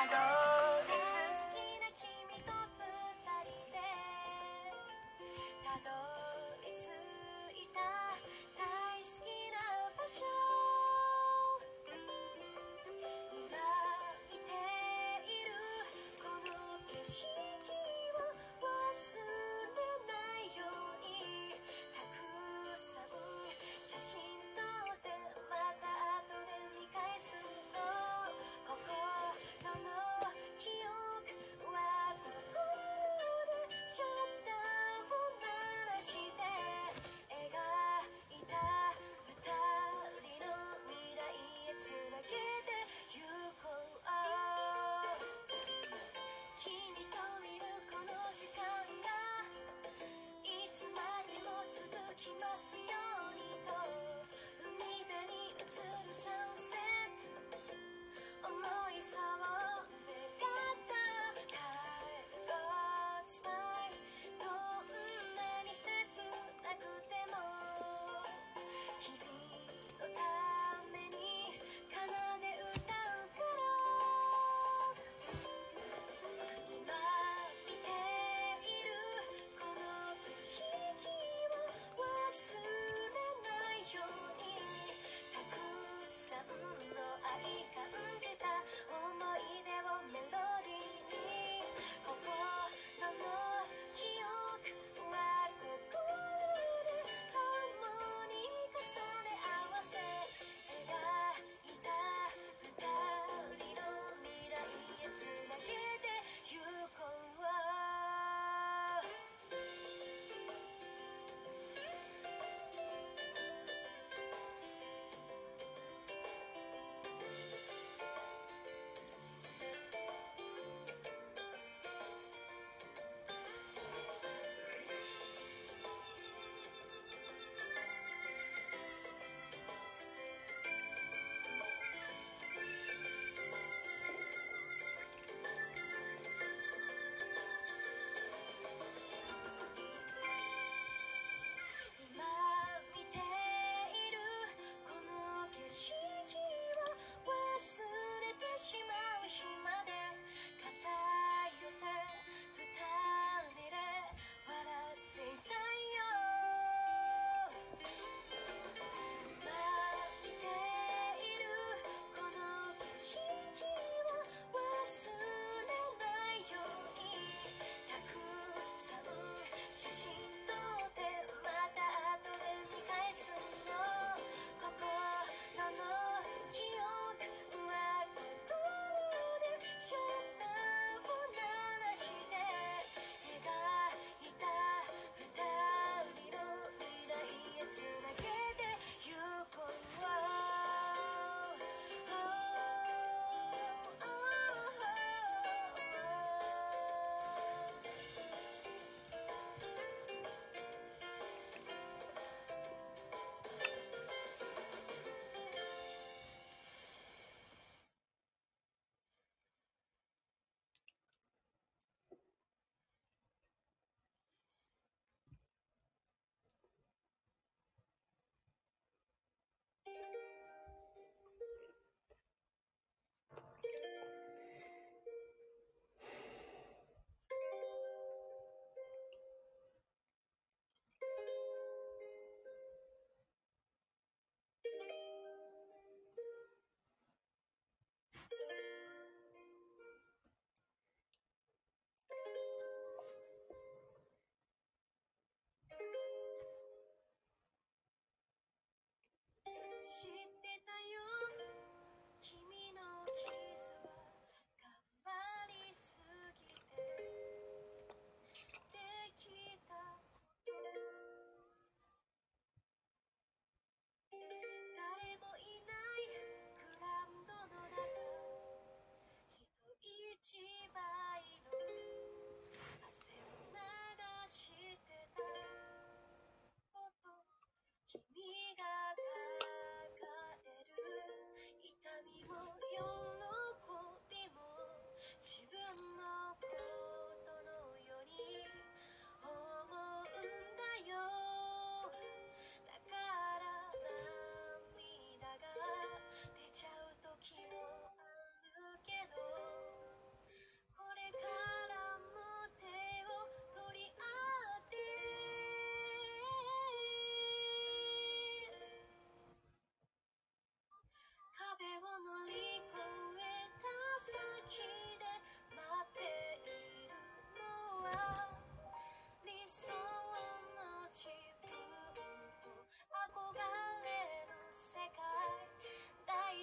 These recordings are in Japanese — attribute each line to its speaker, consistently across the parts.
Speaker 1: I go. 心。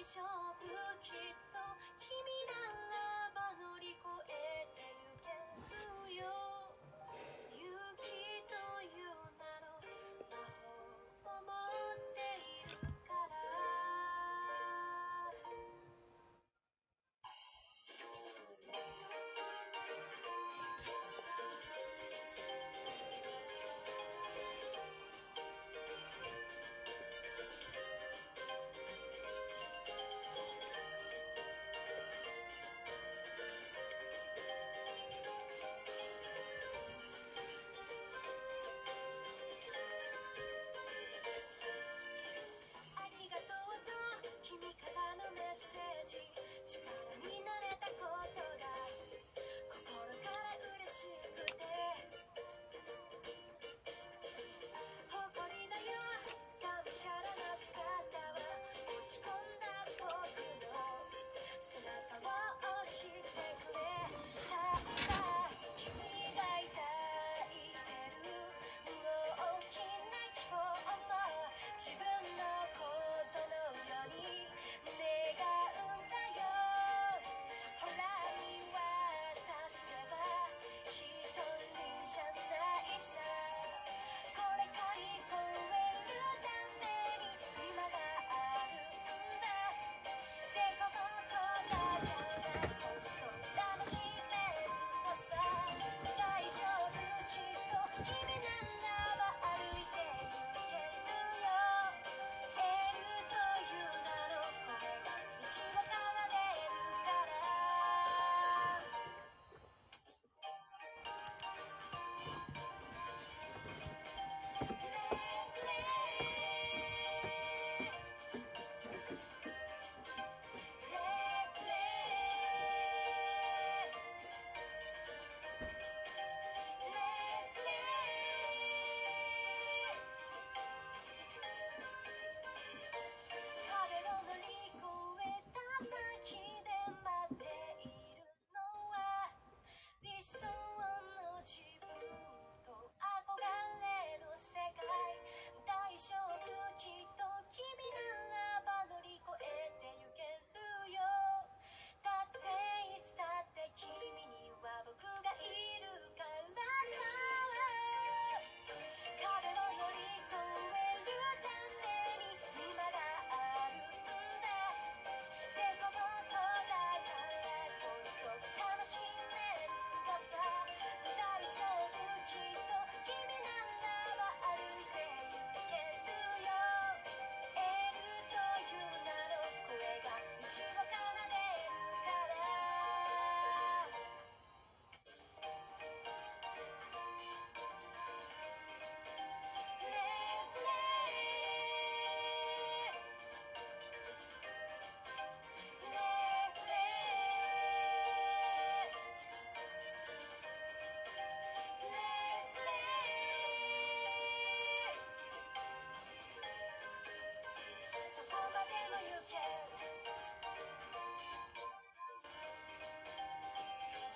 Speaker 1: 丈夫きっと君なら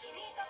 Speaker 1: 君が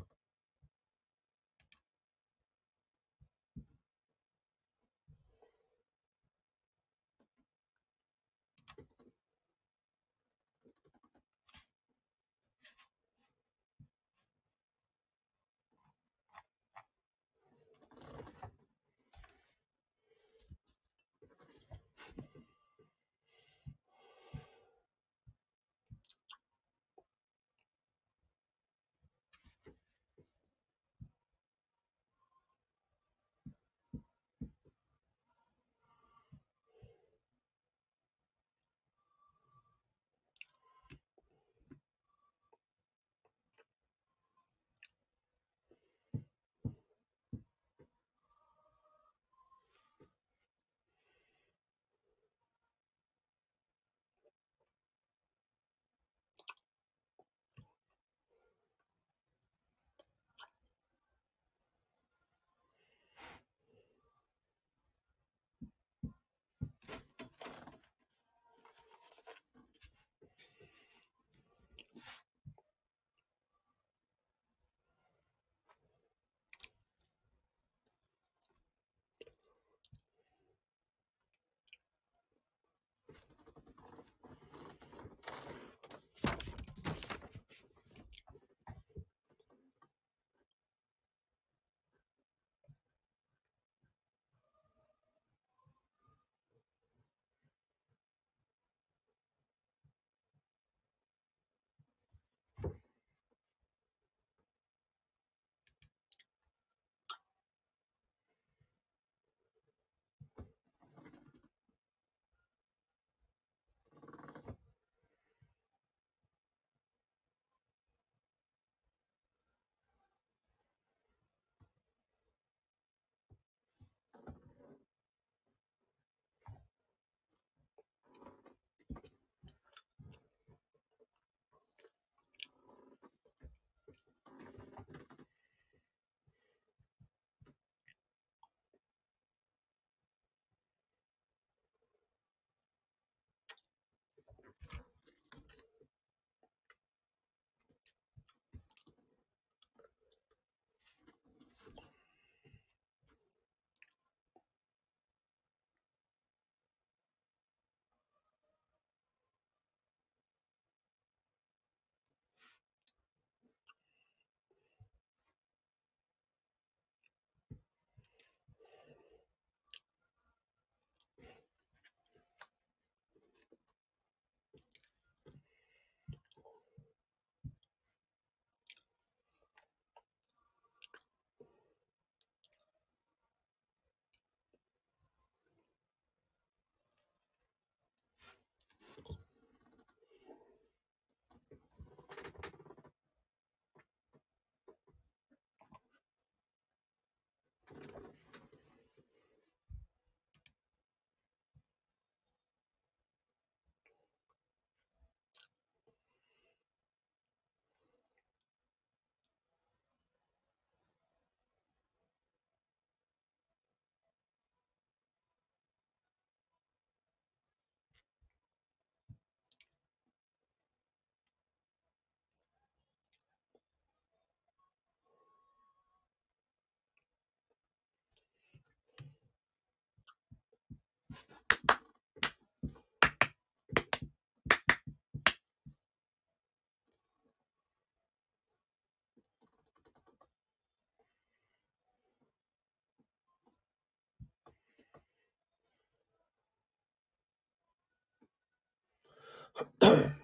Speaker 1: Clears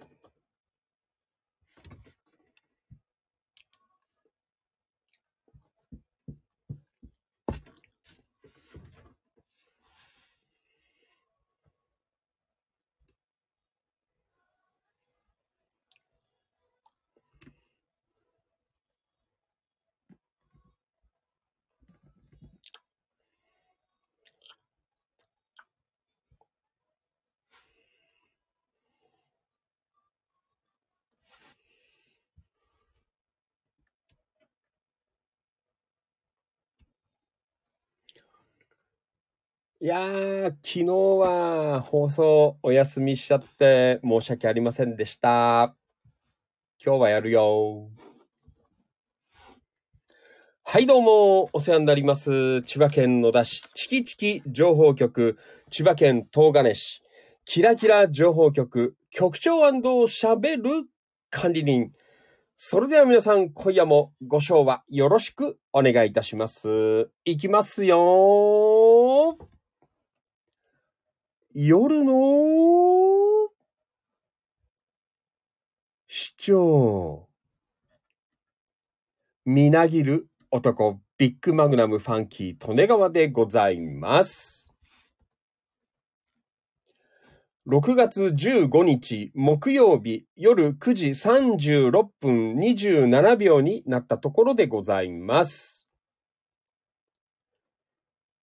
Speaker 1: い
Speaker 2: やー、昨日は放送お休みしちゃって申し訳ありませんでした。今日はやるよ。はい、どうも、お世話になります。千葉県野田市、チキチキ情報局、千葉県東金市、キラキラ情報局、局長喋る管理人。それでは皆さん、今夜もご唱和よろしくお願いいたします。いきますよ夜の市長。みなぎる男、ビッグマグナムファンキー、利根川でございます。6月15日木曜日夜9時36分27秒になったところでございます。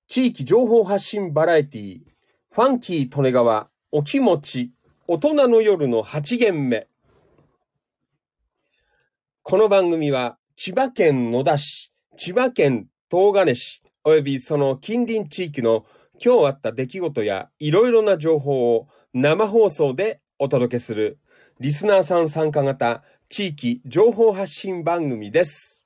Speaker 2: 地域情報発信バラエティーファンキー利根川お気持ち大人の夜の8限目。この番組は千葉県野田市、千葉県東金市、およびその近隣地域の今日あった出来事やいろいろな情報を生放送でお届けするリスナーさん参加型地域情報発信番組です。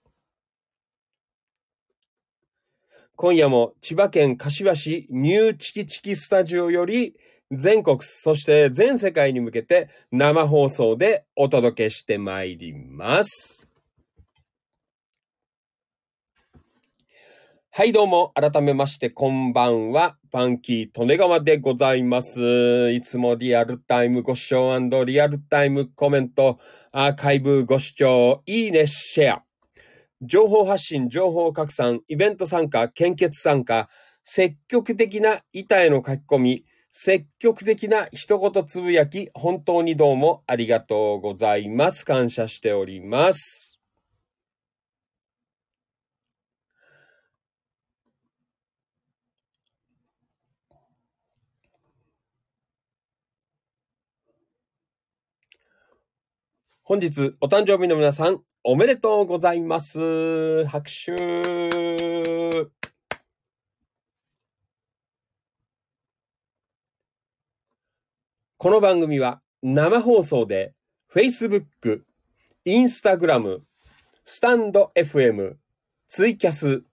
Speaker 2: 今夜も千葉県柏市ニューチキチキスタジオより全国そして全世界に向けて生放送でお届けしてまいります。はい、どうも、改めまして、こんばんは。パンキー、利根川でございます。いつもリアルタイムご視聴リアルタイムコメント、アーカイブご視聴、いいね、シェア。情報発信、情報拡散、イベント参加、献血参加、積極的な板への書き込み、積極的な一言つぶやき、本当にどうもありがとうございます。感謝しております。本日お誕生日の皆さん、おめでとうございます。拍手。この番組は生放送で Facebook、Instagram、スタンド FM、ツイキャス、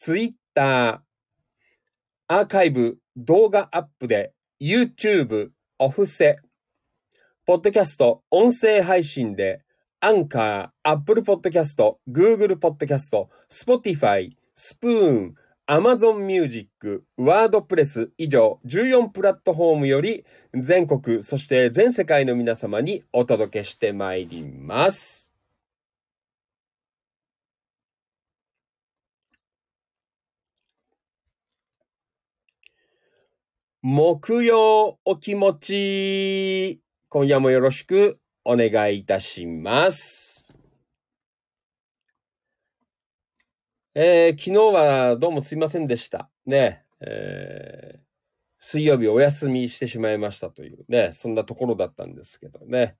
Speaker 2: Twitter、アーカイブ、動画アップで YouTube、オフセ、ポッドキャスト、音声配信で、 Anchor、Apple Podcast、Google Podcast、Spotify、Spoon、Amazon Music、WordPress 以上14プラットフォームより全国、そして全世界の皆様にお届けしてまいります。木曜お気持ち。今夜もよろしくお願いいたします。えー昨日はどうもすいませんでした。ね、えー水曜日お休みしてしまいましたというね、そんなところだったんですけどね。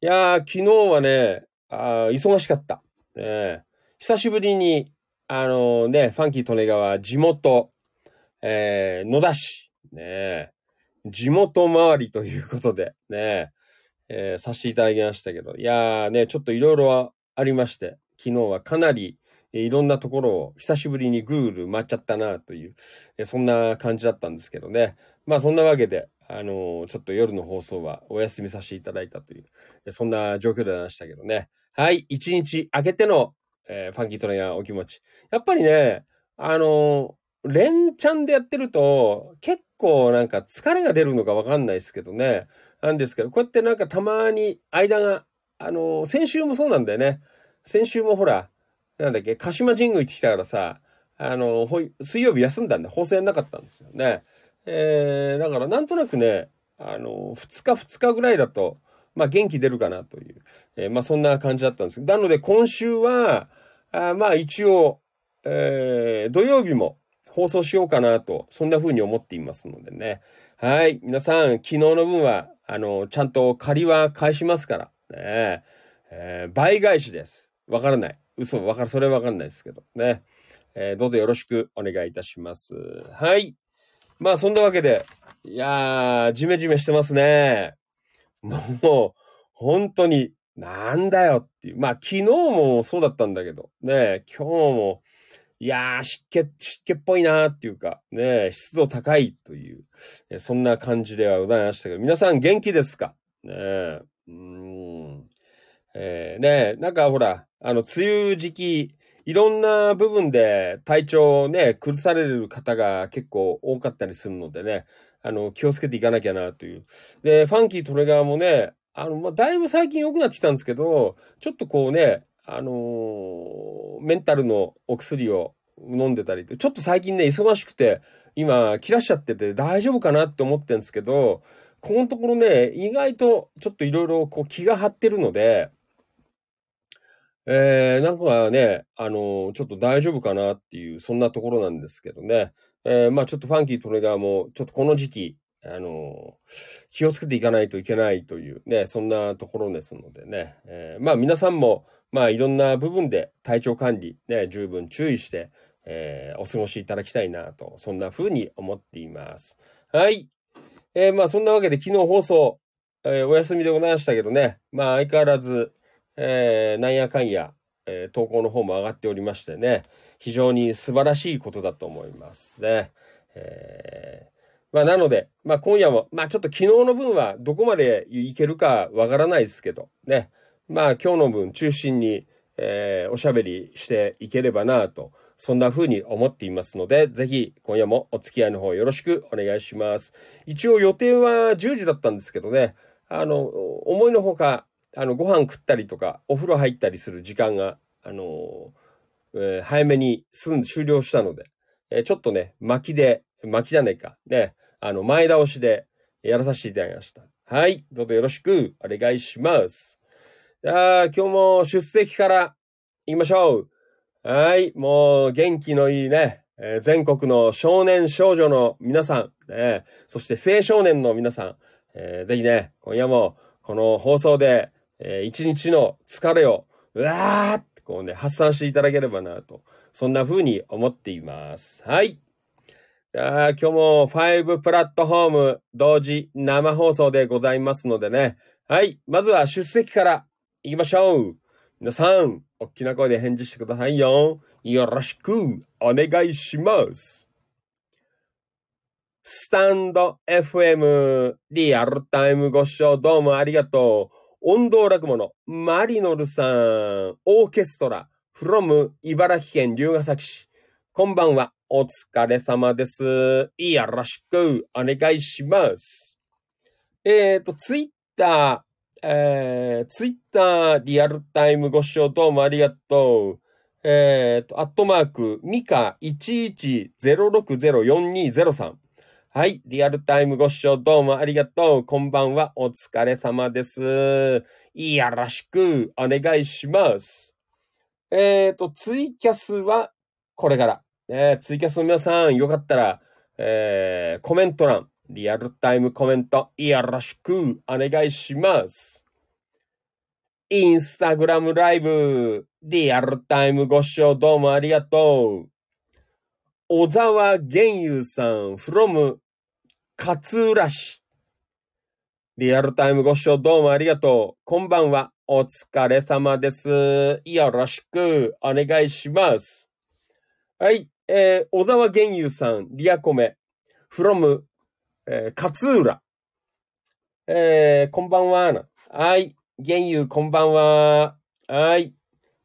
Speaker 2: いやー、昨日はね、あ忙しかった。ね、久しぶりに、あのね、ファンキー利根川地元、えー野田市、ね、地元周りということで、ね、えーさせていただきましたけど、いやーね、ちょっといろいろありまして、昨日はかなり、いろんなところを久しぶりにぐるぐる回っちゃったなという、えそんな感じだったんですけどね。まあそんなわけで、あのーちょっと夜の放送はお休みさせていただいたという、えそんな状況でありましたけどね。はい、一日明けての、えーファンキートレイヤーお気持ち。やっぱりね、あのー連チャンでやってると、結構なんか疲れが出るのかわかんないですけどね。なんですけど、こうやってなんかたまに間が、あの、先週もそうなんだよね。先週もほら、なんだっけ、鹿島神宮行ってきたからさ、あの、ほい水曜日休んだんで、放送やんなかったんですよね。えー、だからなんとなくね、あの、2日2日ぐらいだと、まあ元気出るかなという、えーまあそんな感じだったんですけど、なので今週は、あまあ一応、えー、土曜日も放送しようかなと、そんな風に思っていますのでね。はい。皆さん、昨日の分は、あの、ちゃんと借りは返しますから。ねえー、倍返しです。わからない。嘘、わかる、それはわかんないですけど。ね。えーどうぞよろしくお願いいたします。はい。まあ、そんなわけで、いやー、ジメジメしてますね。もう、本当に、なんだよっていう。まあ、昨日もそうだったんだけど、ね、今日も、いやー、湿気、湿気っぽいなーっていうか、ね、湿度高いという、えそんな感じではございましたけど、皆さん元気ですか？ねえ、うん。えーね、なんかほら、あの、梅雨時期、いろんな部分で体調をね、崩される方が結構多かったりするのでね、あの、気をつけていかなきゃなという。で、ファンキートレガーもね、あの、まあ、だいぶ最近良くなってきたんですけど、ちょっとこうね、あのーメンタルのお薬を飲んでたりって、ちょっと最近ね、忙しくて、今、切らしちゃってて大丈夫かなって思ってんですけど、ここのところね、意外とちょっといろいろこう気が張ってるので、えー、なんかね、あのーちょっと大丈夫かなっていう、そんなところなんですけどね。えー、まあちょっとファンキートレガーも、ちょっとこの時期、あのー気をつけていかないといけないというね、そんなところですのでね。えーまあ皆さんも、まあいろんな部分で体調管理、ね、十分注意して、えーお過ごしいただきたいなと、そんな風に思っています。はい。えーまあそんなわけで昨日放送、えーお休みでございましたけどね。まあ相変わらず、えーなんやかんや、え投稿の方も上がっておりましてね、非常に素晴らしいことだと思いますね。えまあなので、まあ今夜も、まあちょっと昨日の分はどこまでいけるかわからないですけど、ね。まあ今日の分中心に、えーおしゃべりしていければなと、そんな風に思っていますので、ぜひ今夜もお付き合いの方よろしくお願いします。一応予定は10時だったんですけどね、あの、思いのほか、あの、ご飯食ったりとか、お風呂入ったりする時間が、あの、えー早めに済ん終了したので、えーちょっとね、巻きで、巻きじゃねえか、ね、あの、前倒しでやらさせていただきました。はい、どうぞよろしくお願いします。じゃあ、今日も出席から行きましょう。はい、もう元気のいいね、えー全国の少年少女の皆さん、ね、そして青少年の皆さん、えーぜひね、今夜もこの放送で、えー一日の疲れを、うわーってこうね、発散していただければなと、そんな風に思っています。はい。じゃあ、今日も5プラットフォーム同時生放送でございますのでね。はい。まずは出席から行きましょう。皆さん、大きな声で返事してくださいよ。よろしくお願いします。スタンド FM リアルタイムご視聴どうもありがとう。音頭落語のマリノルさん、オーケストラ、from 茨城県龍ヶ崎市。こんばんは。お疲れ様です。よろしくお願いします。えっ、と、ツイッター、えー、ツイッターリアルタイムご視聴どうもありがとう。えっ、と、アットマーク、ミカ110604203。はい。リアルタイムご視聴どうもありがとう。こんばんは。お疲れ様です。よろしくお願いします。えっ、と、ツイキャスはこれから。ね、ツイキャスの皆さん、よかったら、えー、コメント欄、リアルタイムコメント、よろしくお願いします。インスタグラムライブ、リアルタイムご視聴どうもありがとう。小沢玄優さん、from 勝浦市。リアルタイムご視聴どうもありがとう。こんばんは。お疲れ様です。よろしくお願いします。はい。えー、小沢玄優さん、リアコメ、from、えー、勝浦。えー、こんばんは。はい。玄優、こんばんは。はい。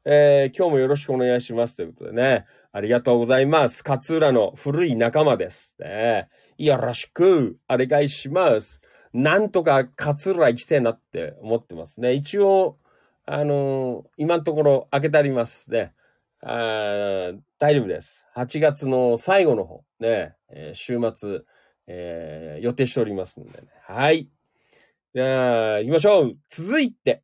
Speaker 2: えー、今日もよろしくお願いします。ということでね。ありがとうございます。勝浦の古い仲間です。ね、よろしくお願いします。なんとか勝浦行きたいなって思ってますね。一応、あのー今のところ開けてありますね。あ大丈夫です。8月の最後の方、ね、えー週末、えー予定しておりますのでね。はい。じゃあ、行きましょう。続いて、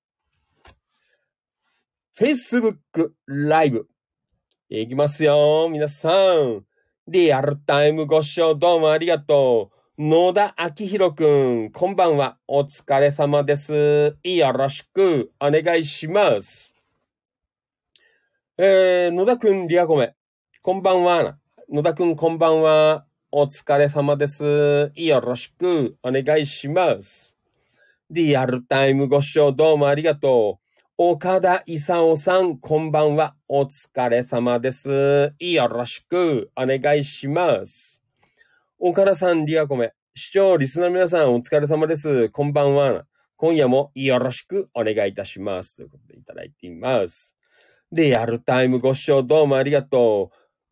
Speaker 2: Facebook ライブ。いきますよ。皆さん。リアルタイムご視聴どうもありがとう。野田明宏くん、こんばんは。お疲れ様です。よろしくお願いします。えー、野田くん、リアコメ。こんばんは。野田くん、こんばんは。お疲れ様です。よろしくお願いします。リアルタイムご視聴どうもありがとう。岡田勲さん、こんばんは。お疲れ様です。よろしくお願いします。岡田さん、リアコメ。視聴、リスナーの皆さん、お疲れ様です。こんばんは。今夜もよろしくお願いいたします。ということでいただいています。リアルタイムご視聴どうもありがと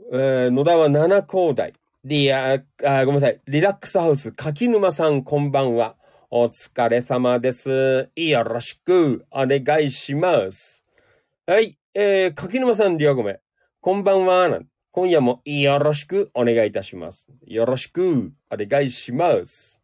Speaker 2: う。えー野田は七高台。リア、あ、ごめんなさい。リラックスハウス、柿沼さん、こんばんは。お疲れ様です。よろしくお願いします。はい。えー、柿沼さん、リアゴメ。こんばんは。今夜もよろしくお願いいたします。よろしくお願いします。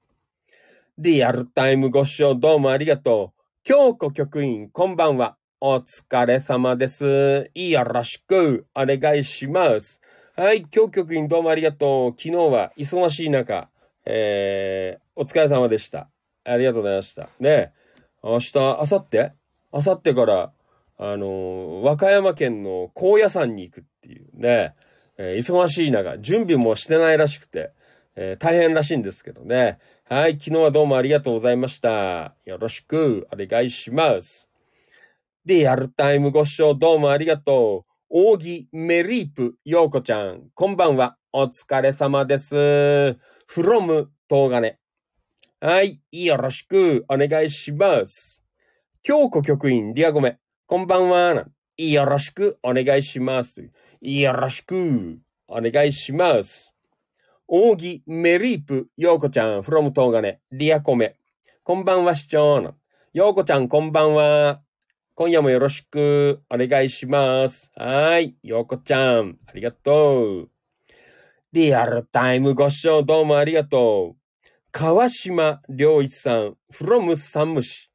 Speaker 2: リアルタイムご視聴どうもありがとう。京子局員、こんばんは。お疲れ様です。よろしくお願いします。はい。京子局員どうもありがとう。昨日は忙しい中、えー、お疲れ様でした。ありがとうございました。ね明日、明後日？明後日から、あの和歌山県の高野山に行くっていうね、えー忙しい中、準備もしてないらしくて、えー大変らしいんですけどね。はい、昨日はどうもありがとうございました。よろしくお願いします。リアルタイムご視聴どうもありがとう。扇メリープ、ようこちゃん、こんばんは。お疲れ様です。from 東金。はい、よろしくお願いします。京子局員、リアゴメ、こんばんは。よろしくお願いします。よろしくお願いします。扇メリープ、ようこちゃん、from 東金、リアコメ。こんばんは、市長。ようこちゃん、こんばんは。今夜もよろしくお願いします。はい。ようこちゃん、ありがとう。リアルタイムご視聴どうもありがとう。川島良一さん、from 山武市。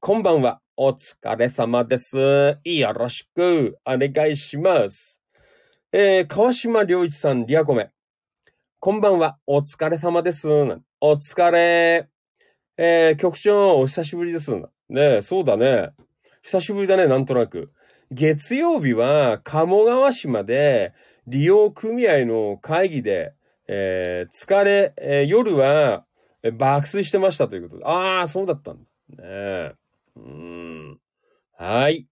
Speaker 2: こんばんは。お疲れ様です。よろしくお願いします。えー、川島良一さん、リアコメ。こんばんは。お疲れ様です。お疲れ。えー、局長、お久しぶりです。ねえそうだね。久しぶりだね、なんとなく。月曜日は鴨川市まで利用組合の会議で、えー疲れ、えー夜は爆睡してましたということで。ああ、そうだったんだ。ねえ。うん。はい。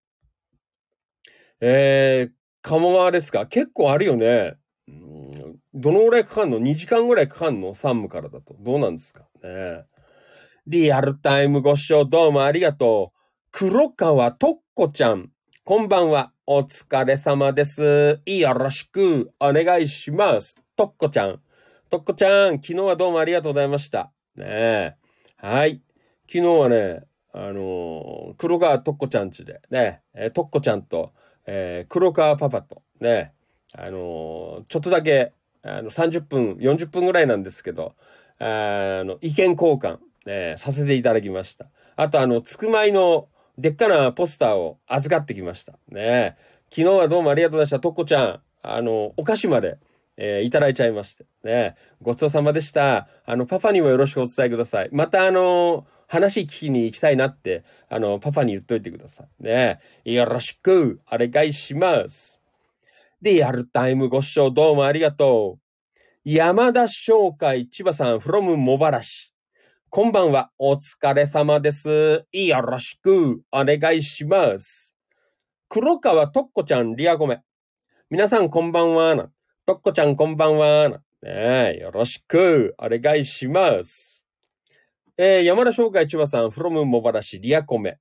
Speaker 2: えー、鴨川ですか？結構あるよね。うんどのぐらいかかんの ?2 時間ぐらいかかんの？山武からだと。どうなんですか？ねえ。リアルタイムご視聴どうもありがとう。黒川とっこちゃん。こんばんは。お疲れ様です。よろしくお願いします。とっこちゃん。とっこちゃん、昨日はどうもありがとうございました。ねえ。はい。昨日はね、あのー黒川とっこちゃんちで、ね、えーとっこちゃんと、えー黒川パパと、ね、あのーちょっとだけ、あの、30分、40分ぐらいなんですけど、あの、意見交換、ね、させていただきました。あと、あの、つくまいの、でっかなポスターを預かってきました。ね昨日はどうもありがとうございました。とっこちゃん、あの、お菓子まで、えーいただいちゃいまして。ねごちそうさまでした。あの、パパにもよろしくお伝えください。また、あの、話聞きに行きたいなって、あの、パパに言っといてください。ねよろしくお願いします。リアルタイムご視聴どうもありがとう。山田商会千葉さん from 茂原市。こんばんは。お疲れ様です。よろしくお願いします。黒川とっこちゃんリアゴメ。皆さんこんばんは。とっこちゃんこんばんは。ねえ、よろしくお願いします。えー、山田商会千葉さん from 茂原市リアコメ。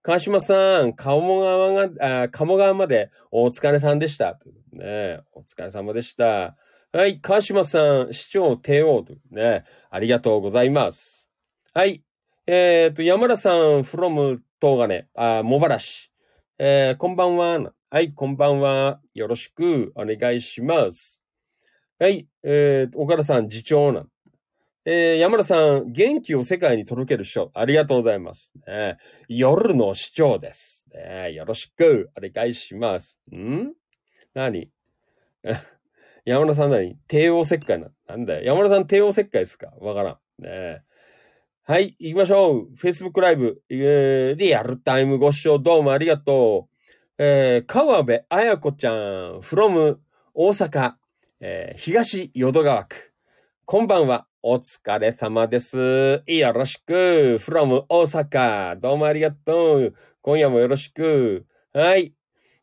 Speaker 2: 川島さん、鴨川が、あ鴨川までお疲れさんでした。ね、お疲れ様でした。はい、川島さん、市長帝王とね、ありがとうございます。はい。えっ、と、山田さん、from 東金、あ、茂原市。えーこんばんは。はい、こんばんは。よろしくお願いします。はい。えーと、岡田さん、次長な。えー山田さん、元気を世界に届ける人。ありがとうございます。ね夜の市長です。ねよろしくお願いします。ん？何？山田さん何帝王切開な。なんだよ。山田さん帝王切開ですか？わからん。ねはい、行きましょう。Facebook ライブ、えーリアルタイムご視聴どうもありがとう。えー川辺彩子ちゃん、from 大阪、えー東淀川区。こんばんは。お疲れ様です。よろしく。from 大阪。どうもありがとう。今夜もよろしく。はい。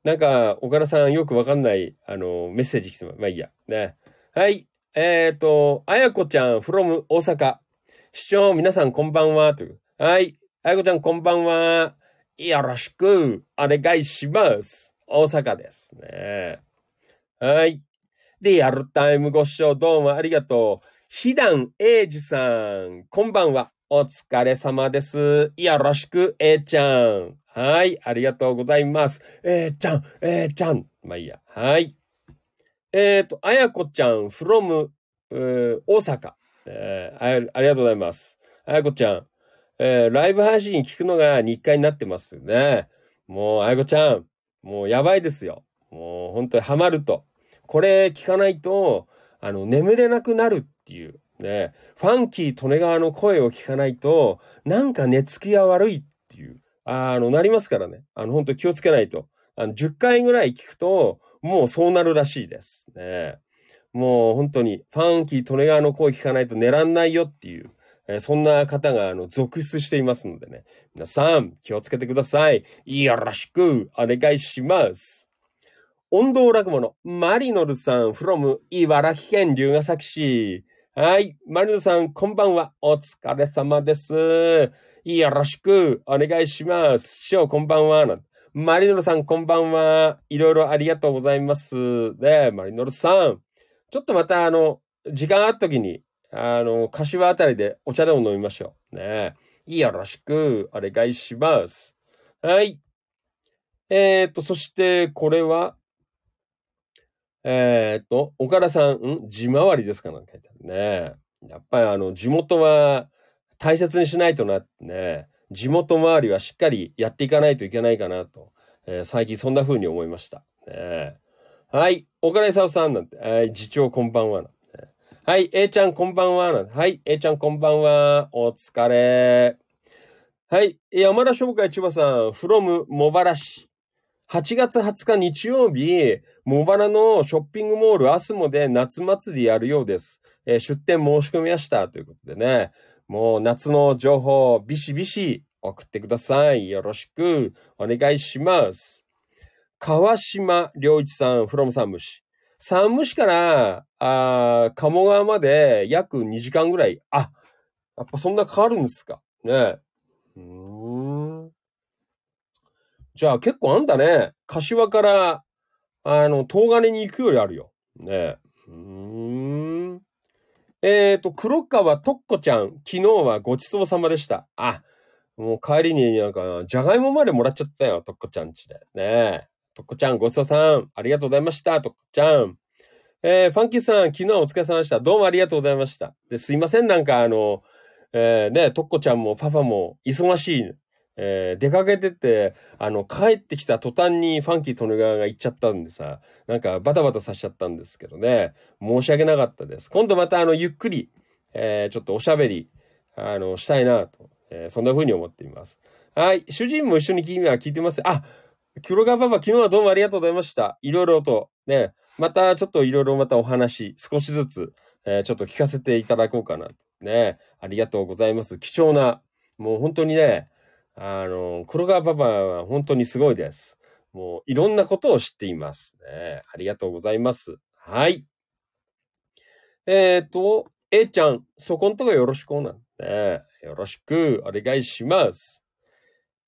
Speaker 2: なんか、岡田さんよくわかんない、あの、メッセージ来てます。まあいいや。ね。はい。えっ、と、あやこちゃん、from 大阪。市長、皆さんこんばんは。という。はい。あやこちゃんこんばんは。よろしくお願いします。大阪ですね。はい。リアルタイムご視聴どうもありがとう。ひだんえいじさん、こんばんは。お疲れ様です。よろしく、えいちゃん。はい。ありがとうございます。えいちゃん、えいちゃん。まあいいや。はい。えっ、と、あやこちゃん、from、大阪。えーあ。ありがとうございます。あやこちゃん、えーライブ配信聞くのが日課になってますよね。もう、あやこちゃん、もうやばいですよ。もう本当にハマると。これ聞かないと、あの、眠れなくなるっていう。ね。ファンキー利根川の声を聞かないと、なんか寝つきが悪いっていう。あの、なりますからね。あの、本当気をつけないと。あの、10回ぐらい聞くと、もうそうなるらしいです。ね。もう本当に、ファンキー利根川の声聞かないと寝らんないよっていう。えーそんな方が、あの、続出していますのでね。皆さん、気をつけてください。よろしくお願いします。音頭落語のマリノルさん from 茨城県龍ヶ崎市。はい。マリノルさん、こんばんは。お疲れ様です。よろしくお願いします。師匠、こんばんは。マリノルさん、こんばんは。いろいろありがとうございます。で、マリノルさん。ちょっとまた、あの、時間あった時に、あの、柏あたりでお茶でも飲みましょう。ねよろしくお願いします。はい。えー、っと、そして、これは、えー、っと、岡田さん、ん？地回りですかなんか書いてあるね。やっぱりあの、地元は大切にしないとなってね。地元周りはしっかりやっていかないといけないかなと、えー最近そんな風に思いました。ね、はい。岡田勲さんなんて、はい、次長こんばんはね。はい、A ちゃんこんばんは。はい、A ちゃんこんばんは。お疲れ。はい、山田商会千葉さん、from 茂原市。8月20日日曜日、茂原のショッピングモールアスモで夏祭りやるようです。えー出店申し込みました。ということでね。もう夏の情報、ビシビシ送ってください。よろしくお願いします。川島良一さん、from 山武市。山武市から、あ鴨川まで約2時間ぐらい。あ、やっぱそんな変わるんですかね。うん。じゃあ結構あんだね。柏から、あの、東金に行くよりあるよ。ねうん。えっ、と、黒川とっこちゃん、昨日はごちそうさまでした。あ、もう帰りになんか、じゃがいもまでもらっちゃったよ、とっこちゃんちで。ねえ。とっこちゃん、ごちそうさん、ありがとうございました、とっこちゃん。えーファンキーさん、昨日はお疲れ様でした。どうもありがとうございました。で、すいません、なんかあの、えーね、とっこちゃんもパパも忙しい。えー出かけてて、あの、帰ってきた途端にファンキー利根川が行っちゃったんでさ、なんかバタバタさせちゃったんですけどね、申し訳なかったです。今度またあの、ゆっくり、えーちょっとおしゃべり、あの、したいなと、えーそんな風に思っています。はい。主人も一緒に君は聞いてます。あ、黒川パパ、昨日はどうもありがとうございました。いろいろと、ね、またちょっといろいろまたお話、少しずつ、えーちょっと聞かせていただこうかなと。ね、ありがとうございます。貴重な、もう本当にね、あの、黒川パパは本当にすごいです。もういろんなことを知っています。ね、ありがとうございます。はい。えっ、と、A ちゃん、そこんとこよろしくなんね。よろしくお願いします。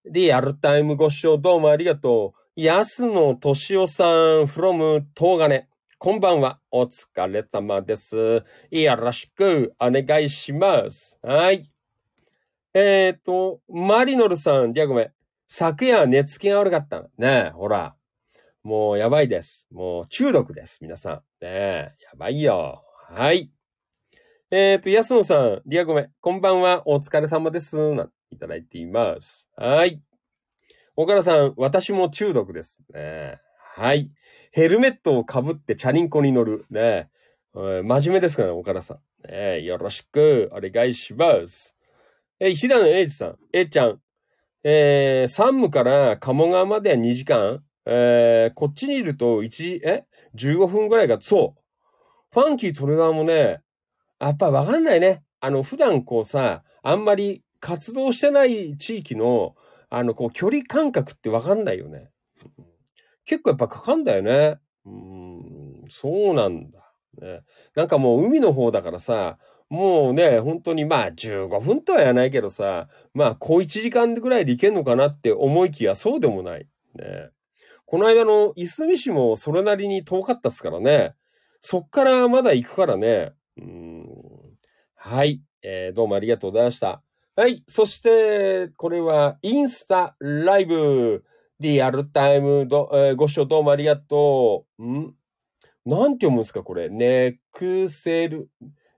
Speaker 2: リアルタイムご視聴どうもありがとう。安野敏夫さん from 東金。こんばんは。お疲れ様です。よろしくお願いします。はい。えっ、と、マリノルさん、リアごめん。昨夜寝つきが悪かった。ねえ、ほら。もうやばいです。もう中毒です。皆さん。ねえ、やばいよ。はい。えっ、と、安野さん、リアごめん。こんばんは。お疲れ様です。なんていただいています。はい。岡田さん、私も中毒です。ねはい。ヘルメットをかぶってチャリンコに乗る。ねえ真面目ですからね、岡田さん。ねよろしくお願いします。えー、平野英二さん、えーちゃん。えー、山武から鴨川までは2時間。えー、こっちにいると1、え ?15 分ぐらいが、そう。ファンキートレガーもね、やっぱわかんないね。あの、普段こうさ、あんまり活動してない地域の、あの、こう、距離感覚ってわかんないよね。結構やっぱかかんだよね。うん、そうなんだ。ね。なんかもう海の方だからさ、もうね、本当にまあ15分とは言わないけどさ、まあ小1時間ぐらいで行けんのかなって思いきやそうでもない。ね。この間のいすみ市もそれなりに遠かったっすからね。そっからまだ行くからね。うんはい、えーどうもありがとうございました。はい。そして、これはインスタライブ。リアルタイムど、えーご視聴どうもありがとう。ん？なんて読むんですかこれ。ネクセル、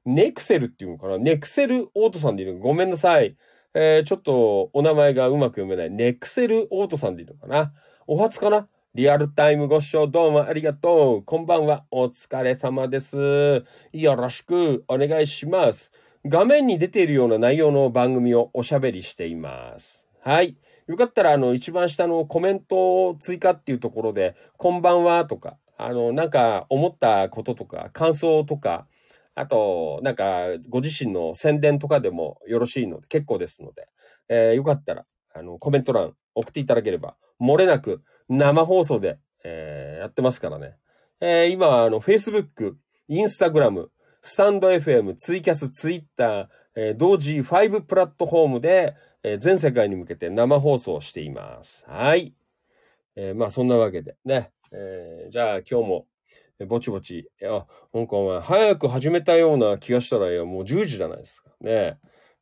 Speaker 2: ネクセルっていうのかな？ネクセルオートさんでいるのごめんなさい。えーちょっとお名前がうまく読めない。ネクセルオートさんでいるのかな？お初かな？リアルタイムご視聴どうもありがとう。こんばんは。お疲れ様です。よろしくお願いします。画面に出ているような内容の番組をおしゃべりしています。はい。よかったら、あの、一番下のコメントを追加っていうところで、こんばんはとか、あの、なんか思ったこととか、感想とか、あと、なんか、ご自身の宣伝とかでもよろしいので、結構ですので、えーよかったら、あの、コメント欄送っていただければ、漏れなく生放送で、えーやってますからね。えー今は、あの、Facebook、Instagram、スタンド FM、ツイキャス、ツイッター、えー同時5プラットフォームで、えー全世界に向けて生放送しています。はい。えーまあ、そんなわけでね。えーじゃあ、今日も、ぼちぼち、いや、なんかお前、早く始めたような気がしたら、いや、もう10時じゃないですか。ね。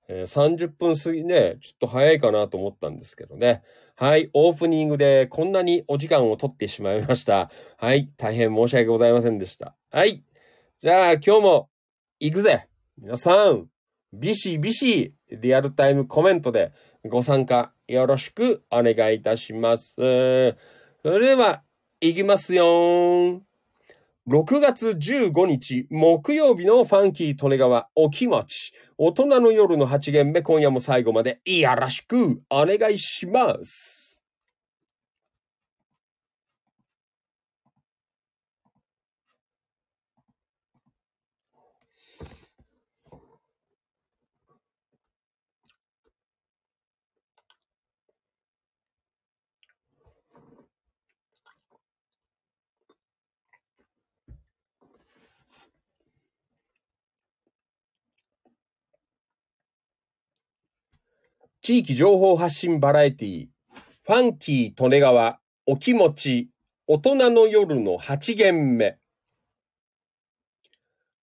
Speaker 2: えー30分過ぎね、ちょっと早いかなと思ったんですけどね。はい、オープニングでこんなにお時間を取ってしまいました。はい、大変申し訳ございませんでした。はい。じゃあ、今日も、行くぜ皆さん、ビシビシ、リアルタイムコメントでご参加よろしくお願いいたします。それでは、行きますよ6月15日木曜日のファンキー利根川お気持ち。大人の夜の8限目今夜も最後までよろしくお願いします。地域情報発信バラエティファンキー利根川お気持ち大人の夜の8限目。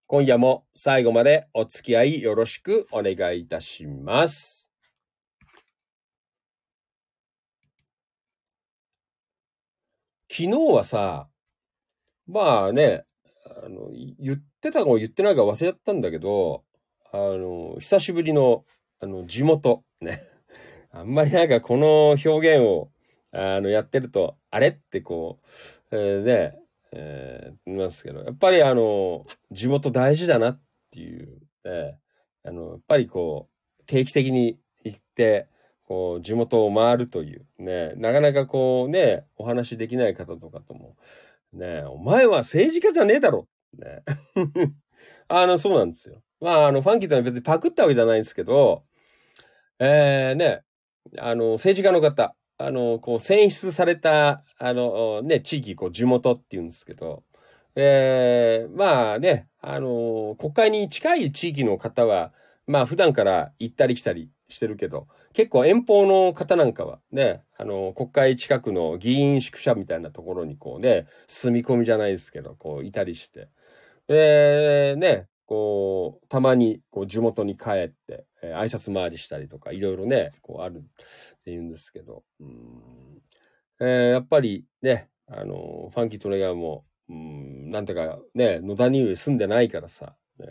Speaker 2: 今夜も最後までお付き合いよろしくお願いいたします。昨日はさ、まあね、あの、言ってたかも言ってないか忘れちゃったんだけど、あの、久しぶりの、あの、地元、ね。あんまりなんかこの表現を、あの、やってると、あれってこう、えーね、えー、いますけど、やっぱりあの、地元大事だなっていう、ね、あの、やっぱりこう、定期的に行って、こう、地元を回るという、ね、なかなかこうね、お話できない方とかとも、ね、お前は政治家じゃねえだろ、ね。あの、そうなんですよ。まあ、あの、ファンキーというのは別にパクったわけじゃないんですけど、えー、ね、あの、政治家の方、あの、こう、選出された、あの、ね、地域、こう、地元って言うんですけど、えー、まあね、あの、国会に近い地域の方は、まあ普段から行ったり来たりしてるけど、結構遠方の方なんかはね、あの、国会近くの議員宿舎みたいなところにこうね、住み込みじゃないですけど、こういたりして。で、ね、こう、たまに、こう、地元に帰って、えー挨拶回りしたりとか、いろいろね、こう、あるって言うんですけど、うんえーやっぱりね、あの、ファンキートレガーも、うん、なんていうか、ね、野田に住んでないからさ、ね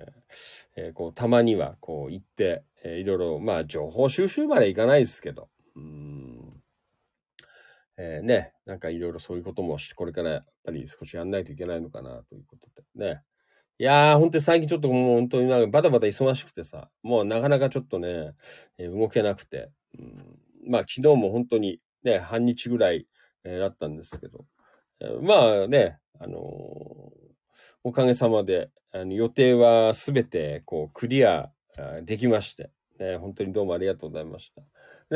Speaker 2: えーこう、たまには、こう、行って、えーいろいろ、まあ、情報収集までいかないですけど、うん、えーね、なんかいろいろそういうこともし、これからやっぱり少しやんないといけないのかな、ということでね。いやー、本当に最近ちょっともう本当になんかバタバタ忙しくてさ、もうなかなかちょっとね、えー動けなくて、うん、まあ昨日も本当にね、半日ぐらい、えーだったんですけど、えーまあね、あのーおかげさまで、あの予定はすべてこうクリアできまして、ね、本当にどうもありがとうございました。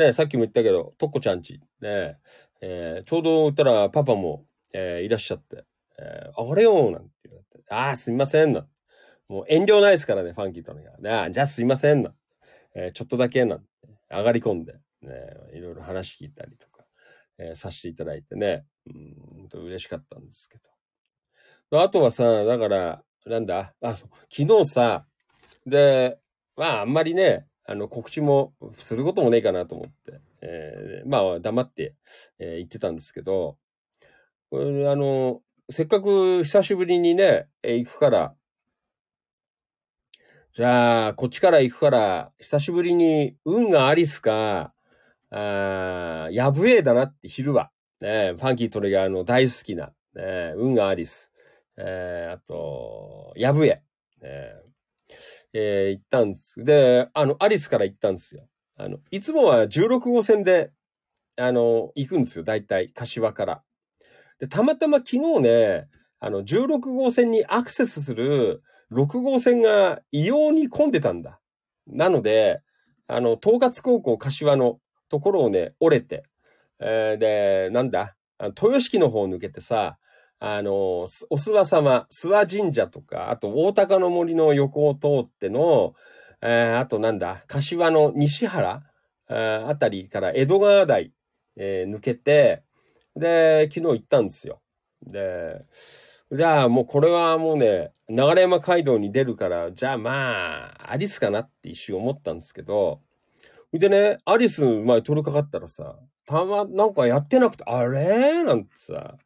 Speaker 2: ね、さっきも言ったけど、とっこちゃんち、ね、えーちょうど言ったらパパも、えーいらっしゃって、えーあれよなんて言われて、ああ、すみませんなもう遠慮ないですからね、ファンキーとのが。ね、あじゃあすいませんな、えーちょっとだけなんて、上がり込んで、ね、いろいろ話聞いたりとか、えーさせていただいてね、うん、本当嬉しかったんですけど。あとはさ、だから、なんだ、あ、そう、昨日さ、で、まあ、あんまりね、あの、告知もすることもねえかなと思って、えーまあ、黙って、えー言ってたんですけど、これあの、せっかく久しぶりにね、え行くから、じゃあ、こっちから行くから、久しぶりに運がアリスか、あーヤブエーだなって昼は。ね、ファンキートレガーの大好きな、ね、運がアリス。えーあと、ヤブエ。ねえー行ったんです。で、あの、アリスから行ったんですよ。あの、いつもは16号線で、あの、行くんですよ。大体、柏から。で、たまたま昨日ね、あの、16号線にアクセスする6号線が異様に混んでたんだ。なので、あの、東葛高校柏のところをね、折れて、えーで、なんだ、豊敷の方を抜けてさ、あの、お諏訪様、諏訪神社とか、あと大高の森の横を通っての、えーあとなんだ、柏の西原、あたりから江戸川台、えー抜けて、で、昨日行ったんですよ。で、じゃあもうこれはもうね、流山街道に出るから、じゃあまあ、アリスかなって一瞬思ったんですけど、でね、アリス前取り掛かったらさ、たま、なんかやってなくて、あれ？なんてさ、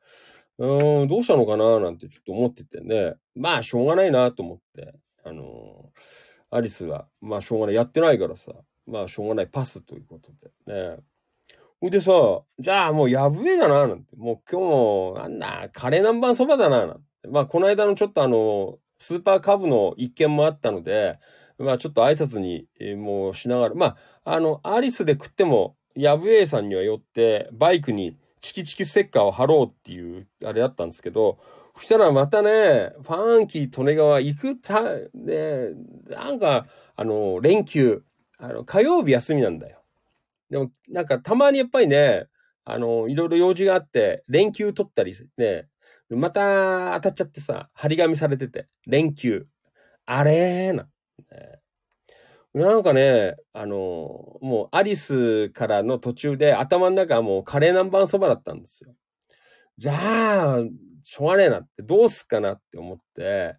Speaker 2: うん、どうしたのかな？なんてちょっと思っててね。まあ、しょうがないなと思って。あのーアリスは、まあ、しょうがない。やってないからさ。まあ、しょうがない。パスということでね。ほいでさ、じゃあもうやぶえだな、なんて。もう今日も、なんだ、カレー南蛮そばだな、なんて。まあ、この間のちょっとあの、スーパーカブの一件もあったので、まあ、ちょっと挨拶に、えーもうしながら、まあ、あの、アリスで食っても、やぶえさんにはよって、バイクにチキチキステッカーを貼ろうっていう、あれだったんですけど、そしたらまたね、ファンキー利根川行くた、ね、なんか、あの、連休、あの、火曜日休みなんだよ。でも、なんかたまにやっぱりね、あの、いろいろ用事があって、連休取ったりね、また当たっちゃってさ、張り紙されてて、連休。あれーな。ねなんかね、あの、もうアリスからの途中で頭の中はもうカレー南蛮そばだったんですよ。じゃあ、しょうがねえなって、どうすっかなって思って、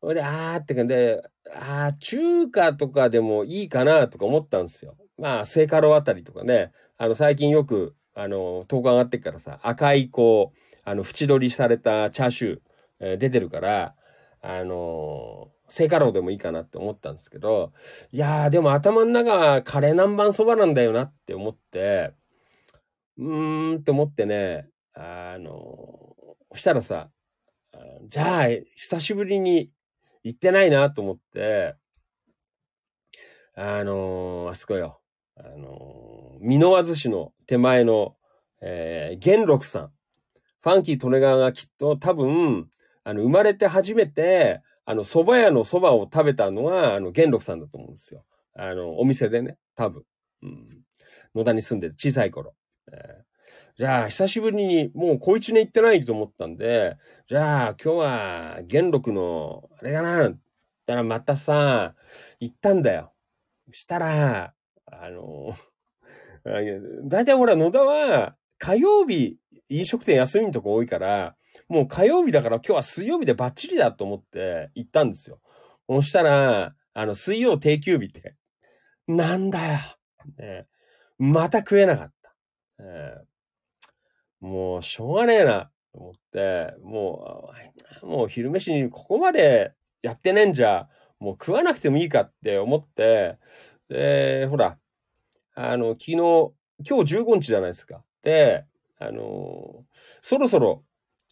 Speaker 2: それで、あーって感じで、あー、中華とかでもいいかなとか思ったんですよ。まあ、聖火ロあたりとかね、あの、最近よく、あの、投稿上がってからさ、赤い、こう、あの、縁取りされたチャーシュー、えー出てるから、あのー、聖火ロでもいいかなって思ったんですけど、いやー、でも頭の中はカレー南蛮そばなんだよなって思って、うーんって思ってね、あのー、したらさ、じゃあ、久しぶりに行ってないなと思って、あのー、あそこよ、あのー、箕輪寿司の手前の、えー、元禄さん。ファンキー利根川がきっと多分、あの、生まれて初めて、あの、蕎麦屋の蕎麦を食べたのは、あの、元禄さんだと思うんですよ。あの、お店でね、多分。うん。野田に住んでて、小さい頃。えーじゃあ、久しぶりに、もう小一年行ってないと思ったんで、じゃあ、今日は、元禄の、あれかな、なんて言ったらまたさ、行ったんだよ。したら、あの、あいやだいたいほら、野田は、火曜日、飲食店休みのとこ多いから、もう火曜日だから今日は水曜日でバッチリだと思って行ったんですよ。そしたら、あの、水曜定休日って書いてなんだよ。ね、また食えなかった。え、もう、しょうがねえな、と思って、もう、もう昼飯にここまでやってねえんじゃ、もう食わなくてもいいかって思って、で、ほら、あの、昨日、今日15日じゃないですか。で、あのそろそろ、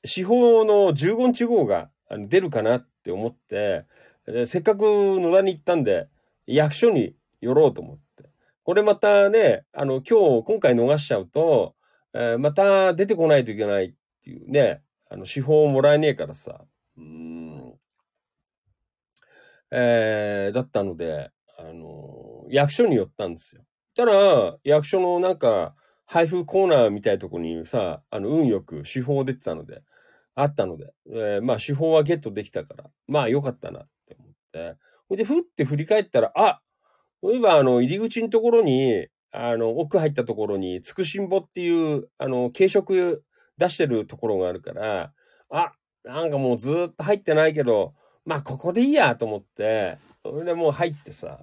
Speaker 2: 司法の15日号が出るかなって思って、せっかく野田に行ったんで、役所に寄ろうと思って。これまたね、あの、今日、今回逃しちゃうと、えー、また出てこないといけないっていうね、あの、司法をもらえねえからさ。うん。えー、だったので、あの、役所に寄ったんですよ。たら、役所のなんか、配布コーナーみたいなとこにさ、あの、運よく司法出てたので、あったので、えー、まあ、司法はゲットできたから、まあ、よかったなって思って。ほいで、ふって振り返ったら、あそういえば、あの、入り口のところに、あの、奥入ったところに、つくしんぼっていう、あの、軽食出してるところがあるから、あ、なんかもうずっと入ってないけど、まあ、ここでいいやと思って、それでもう入ってさ、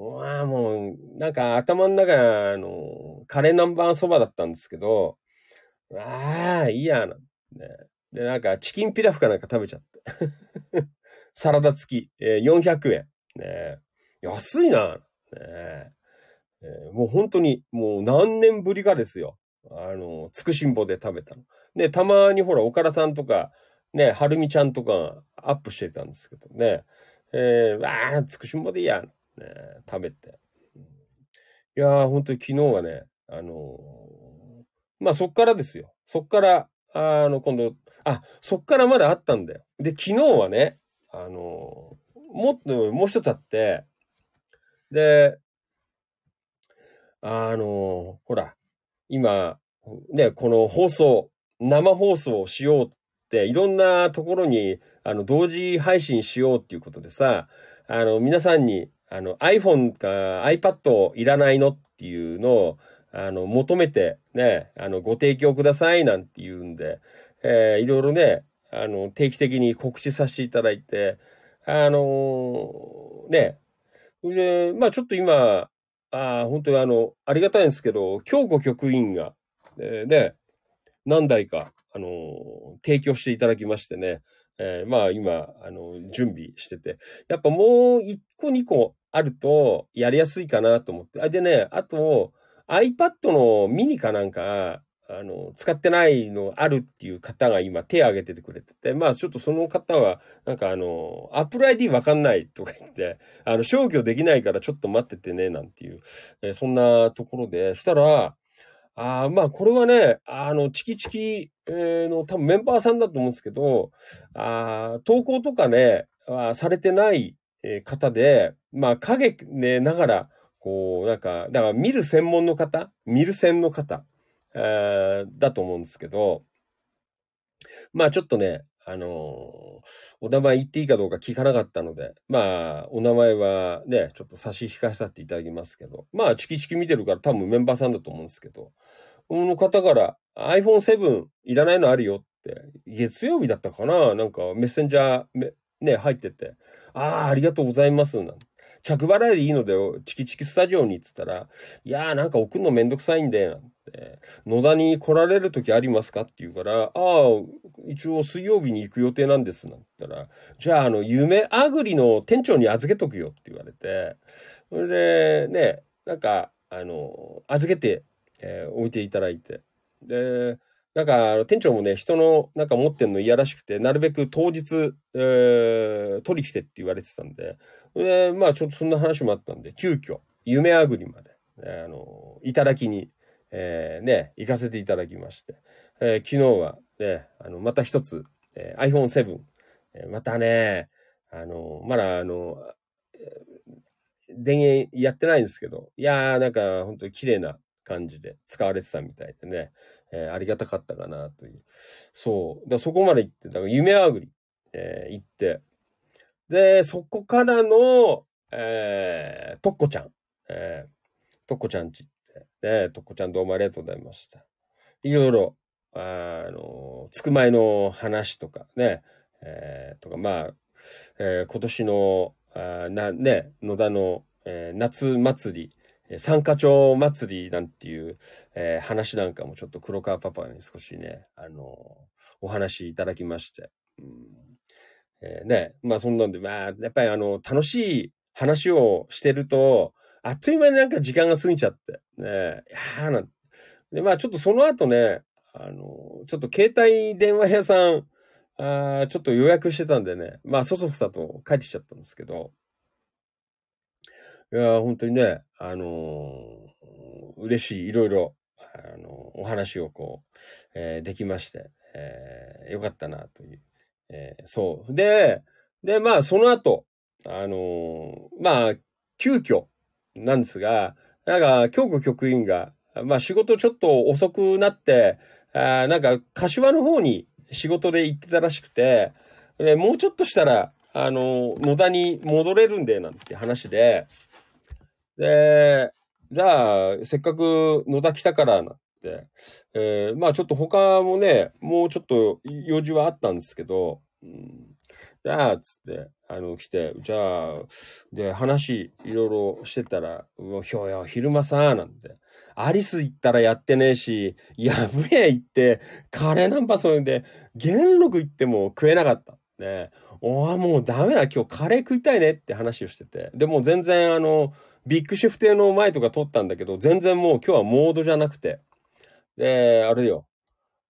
Speaker 2: わあ、もう、なんか頭の中、あの、カレー南蛮そばだったんですけど、ああ、いいや、なね。で、なんか、チキンピラフかなんか食べちゃって。サラダ付き、えー、400円。ね安いな。ねえー、もう本当に、もう何年ぶりかですよ。あの、つくしんぼで食べたの。で、たまにほら、岡田さんとか、ね、はるみちゃんとかアップしてたんですけどね。えー、ああ、つくしんぼでいいや。ね、食べて。いやー、本当に昨日はね、あのー、まあ、そっからですよ。そっから、あの、今度、あ、そっからまだあったんだよ。で、昨日はね、あのー、もっと、もう一つあって、で、あの、ほら、今、ね、この放送、生放送をしようって、いろんなところに、あの、同時配信しようっていうことでさ、あの、皆さんに、あの、iPhone か iPad いらないのっていうのを、あの、求めて、ね、あの、ご提供くださいなんて言うんで、えー、いろいろね、あの、定期的に告知させていただいて、あのー、ね、で、まあちょっと今、あ本当にあの、ありがたいんですけど、京子局員が、えー、ね、何台か、あのー、提供していただきましてね、えー、まあ今、あの、準備してて、やっぱもう一個二個あるとやりやすいかなと思って。あ、でね、あと、iPad のミニかなんか、あの、使ってないのあるっていう方が今手挙げててくれてて、まあちょっとその方は、なんかあの、Apple ID わかんないとか言って、あの、消去できないからちょっと待っててね、なんていう、え、そんなところで、したら、あまあこれはね、あの、チキチキ、の多分メンバーさんだと思うんですけど、あ投稿とかね、されてないえ方で、まあ影ね、ながら、こう、なんか、だから見る専門の方、見る専の方、えー、だと思うんですけど、まあちょっとね、あのー、お名前言っていいかどうか聞かなかったので、まあ、お名前はね、ちょっと差し控えさせていただきますけど、まあ、チキチキ見てるから多分メンバーさんだと思うんですけど、この方から iPhone7 いらないのあるよって、月曜日だったかななんかメッセンジャー、ね、入ってて、ああ、ありがとうございます。なんて。着払いでいいので、チキチキスタジオにって言ったら、いやーなんか送るのめんどくさいんで、なんて、野田に来られる時ありますかって言うから、ああ、一応水曜日に行く予定なんです、なんて言ったら、じゃああの、夢あぐりの店長に預けとくよって言われて、それで、ね、なんか、あの、預けて、えー、置いていただいて、で、なんか、店長もね、人のなんか持ってんの嫌らしくて、なるべく当日、えー、取り来てって言われてたんで、で、まあちょっとそんな話もあったんで、急遽、夢あぐりまで、あの、いただきに、えー、ね、行かせていただきまして、えー、昨日は、ね、あの、また一つ、えー、iPhone7、えー、またね、あの、まだあの、電源やってないんですけど、いやーなんか本当に綺麗な感じで使われてたみたいでね、えー、ありがたかったかなという。そう。だそこまで行って、だから夢あぐり、えー、行って、で、そこからの、えー、とっこちゃん。えー、とっこちゃんちって。ね、とっこちゃんどうもありがとうございました。いろいろ、あの、つくまいの話とかね、えー、とか、まあ、えー今年の、あな、ね、野田の、えー夏祭り、えー三花町祭りなんていう、えー話なんかもちょっと黒川パパに少しね、あのお話いただきまして。うんえーね、まあそんなんで、まあ、やっぱりあの、楽しい話をしてると、あっという間になんか時間が過ぎちゃって、ね、いやーなんで、まあちょっとその後ね、あの、ちょっと携帯電話屋さん、あちょっと予約してたんでね、まあそそくさと帰ってきちゃったんですけど、いや本当にね、あのー嬉しい、いろいろ、あのお話をこう、えーできまして、えーよかったなという。えーそう。で、で、まあ、その後、あのーまあ、急遽なんですが、なんか、京子局員が、まあ、仕事ちょっと遅くなって、あーなんか、柏の方に仕事で行ってたらしくて、でもうちょっとしたら、あの野田に戻れるんで、なんて話で、で、じゃあ、せっかく野田来たから、なんて、えーまあちょっと他もね、もうちょっと用事はあったんですけど、うん、じゃあ、つって、あの、来て、じゃあ、で、話いろいろしてたら、うわ、ひょや、昼間さ、なんて。アリス行ったらやってねえし、やぶえ行って、カレーナンパそれで、元禄行っても食えなかった。ねおわ、もうダメだ、今日カレー食いたいねって話をしてて。でも全然あの、ビッグシフ亭の前とか撮ったんだけど、全然もう今日はモードじゃなくて。で、あれよ。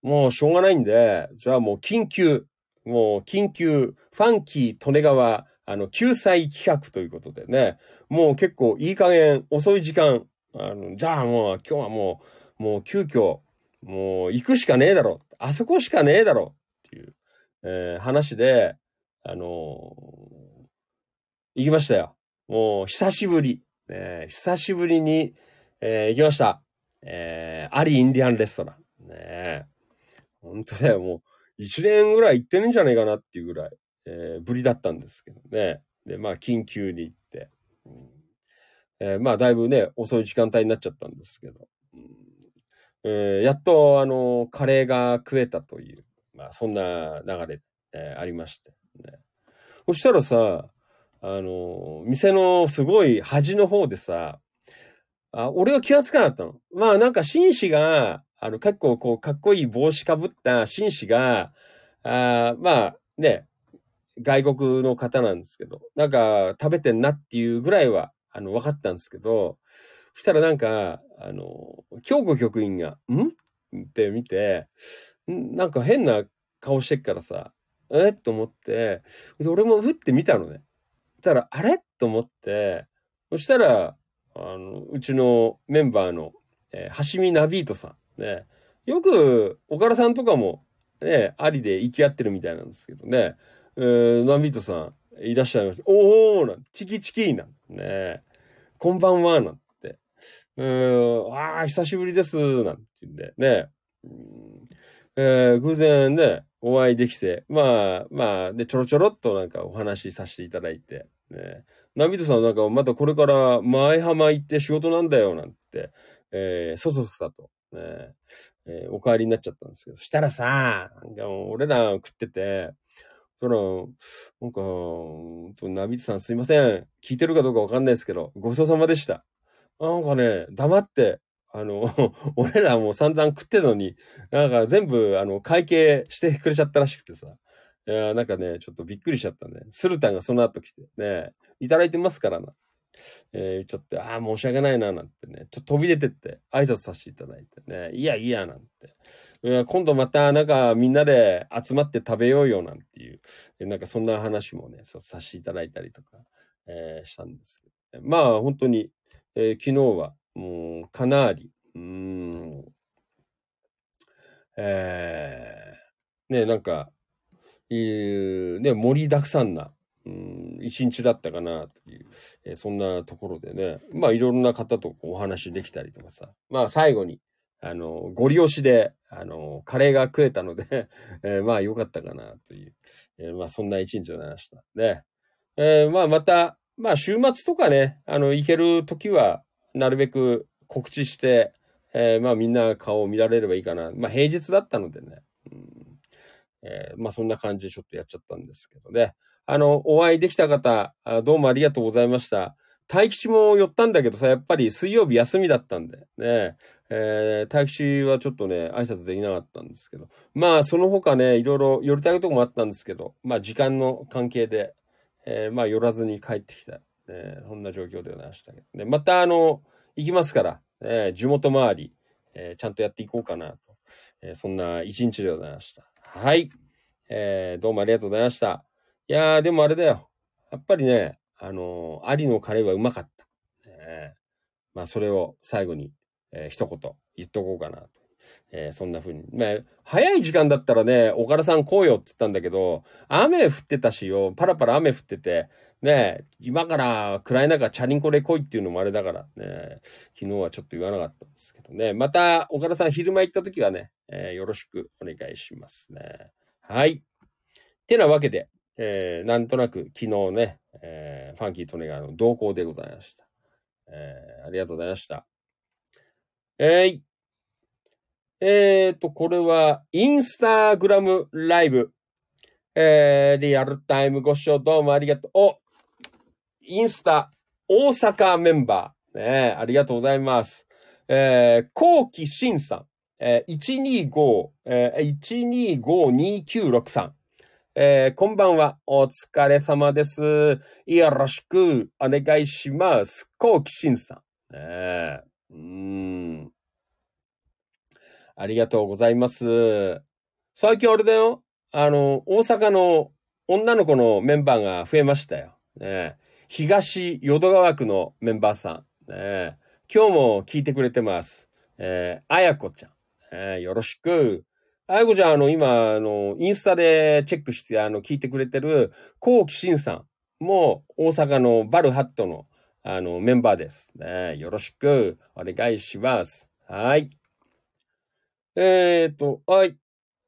Speaker 2: もうしょうがないんで、じゃあもう緊急、もう緊急、ファンキー利根川、あの、救済企画ということでね、もう結構いい加減遅い時間、あの、じゃあもう今日はもう、もう急遽、もう行くしかねえだろ。あそこしかねえだろ。っていう、えー話で、あのー行きましたよ。もう久しぶり。ね、久しぶりに、えー行きました。えー、アリインディアンレストラン。ねえ。本当だよ、もう、一年ぐらい行ってるんじゃないかなっていうぐらい、えーぶりだったんですけどね。で、まあ、緊急に行って。うんえーまあ、だいぶね、遅い時間帯になっちゃったんですけど。うんえーやっと、あの、カレーが食えたという、まあ、そんな流れ、えーありまして、ね。そしたらさ、あの、店のすごい端の方でさ、あ、俺は気がつかなかったの。まあなんか紳士が、あの結構こうかっこいい帽子かぶった紳士が、あまあね、外国の方なんですけど、なんか食べてんなっていうぐらいは、あの、分かったんですけど、そしたらなんか、あの、京子局員が、ん？って見て、なんか変な顔してっからさ、え？っと思って、俺もふって見たのね。たら、あれ？と思って、そしたら、あの、うちのメンバーの、えー、はしみナビートさん。ね。よく、岡田さんとかも、ね、ありで行き合ってるみたいなんですけどね。えー、ナビートさん、いらっしゃいました。おーなんチキチキなんね。こんばんはなんて。うーん、ああ、久しぶりですなんて言うんで、ね。うんえー偶然ね、お会いできて、まあ、まあ、で、ちょろちょろっとなんかお話しさせていただいて、ね。ナビトさんなんかまたこれから前浜行って仕事なんだよなんて、えー、そそくさと、ね、えーお帰りになっちゃったんですけど、そしたらさ、なんかもう俺ら食ってて、そら、なんか、ナビトさんすいません。聞いてるかどうかわかんないですけど、ごちそうさまでした。なんかね、黙って、あの、俺らも散々食ってたのに、なんか全部、あの、会計してくれちゃったらしくてさ。いやなんかね、ちょっとびっくりしちゃったね。スルタンがその後来て、ね、いただいてますからな。えー、ちょっと、ああ、申し訳ないな、なんてね、ちょっと飛び出てって、挨拶させていただいてね、いやいや、なんて。いや今度また、なんか、みんなで集まって食べようよ、なんていう、なんかそんな話もね、そうさせていただいたりとか、えーしたんですけど、まあ、本当に、えー昨日は、もう、かなり、うーん、えー、ね、なんか、いいね、盛りだくさんな、うん、一日だったかな、という、えーそんなところでね、まあ、いろんな方とお話できたりとかさ、まあ、最後に、あの、ご利用しで、あの、カレーが食えたので、えーまあ、良かったかな、という、えーまあ、そんな一日でございました。ね。えーまあ、また、まあ、週末とかね、あの、行けるときは、なるべく告知して、えーまあ、みんな顔を見られればいいかな。まあ、平日だったのでね。うんえーまあ、そんな感じでちょっとやっちゃったんですけどね。あの、お会いできた方、どうもありがとうございました。大吉も寄ったんだけどさ、やっぱり水曜日休みだったんで、ね。えー、大吉はちょっとね、挨拶できなかったんですけど。まあ、その他ね、いろいろ寄りたいとこもあったんですけど、まあ、時間の関係で、えーまあ、寄らずに帰ってきた。ね、そんな状況でございましたけどね。また、あの、行きますから、ね、地元周り、えーちゃんとやっていこうかなと。えーそんな一日でございました。はい。えーどうもありがとうございました。いやー、でもあれだよ。やっぱりね、あのー、有のカレーはうまかった。ねまあ、それを最後に、えー一言言っとこうかなと。えーそんな風に。まあ、早い時間だったらね、岡田さん来いよって言ったんだけど、雨降ってたしよ、パラパラ雨降ってて、ね今から暗い中チャリンコで来いっていうのもあれだからね、昨日はちょっと言わなかったんですけどね。また、岡田さん昼間行った時はね、えーよろしくお願いしますね。はい。てなわけで、えーなんとなく昨日ね、えーファンキートネガーの同行でございました。えーありがとうございました。えい。えーと、これは、インスタグラムライブ。えー、リアルタイムご視聴どうもありがとう。お、インスタ、大阪メンバー。ねえありがとうございます。えー、コウキシンさん。えー、125、えー、1252963。えー、こんばんは。お疲れ様です。よろしくお願いします。コウキシンさん。ねえうん。ありがとうございます。最近あれだよ。あの、大阪の女の子のメンバーが増えましたよ。ねえ東淀川区のメンバーさん。ね今日も聞いてくれてます。えー、あやこちゃん。えーよろしく。あやこちゃん、あの、今、あの、インスタでチェックして、あの、聞いてくれてる、コウキシンさんも、大阪のバルハットの、あの、メンバーです。ね、よろしくお願いします。はい。えー、っと、はい。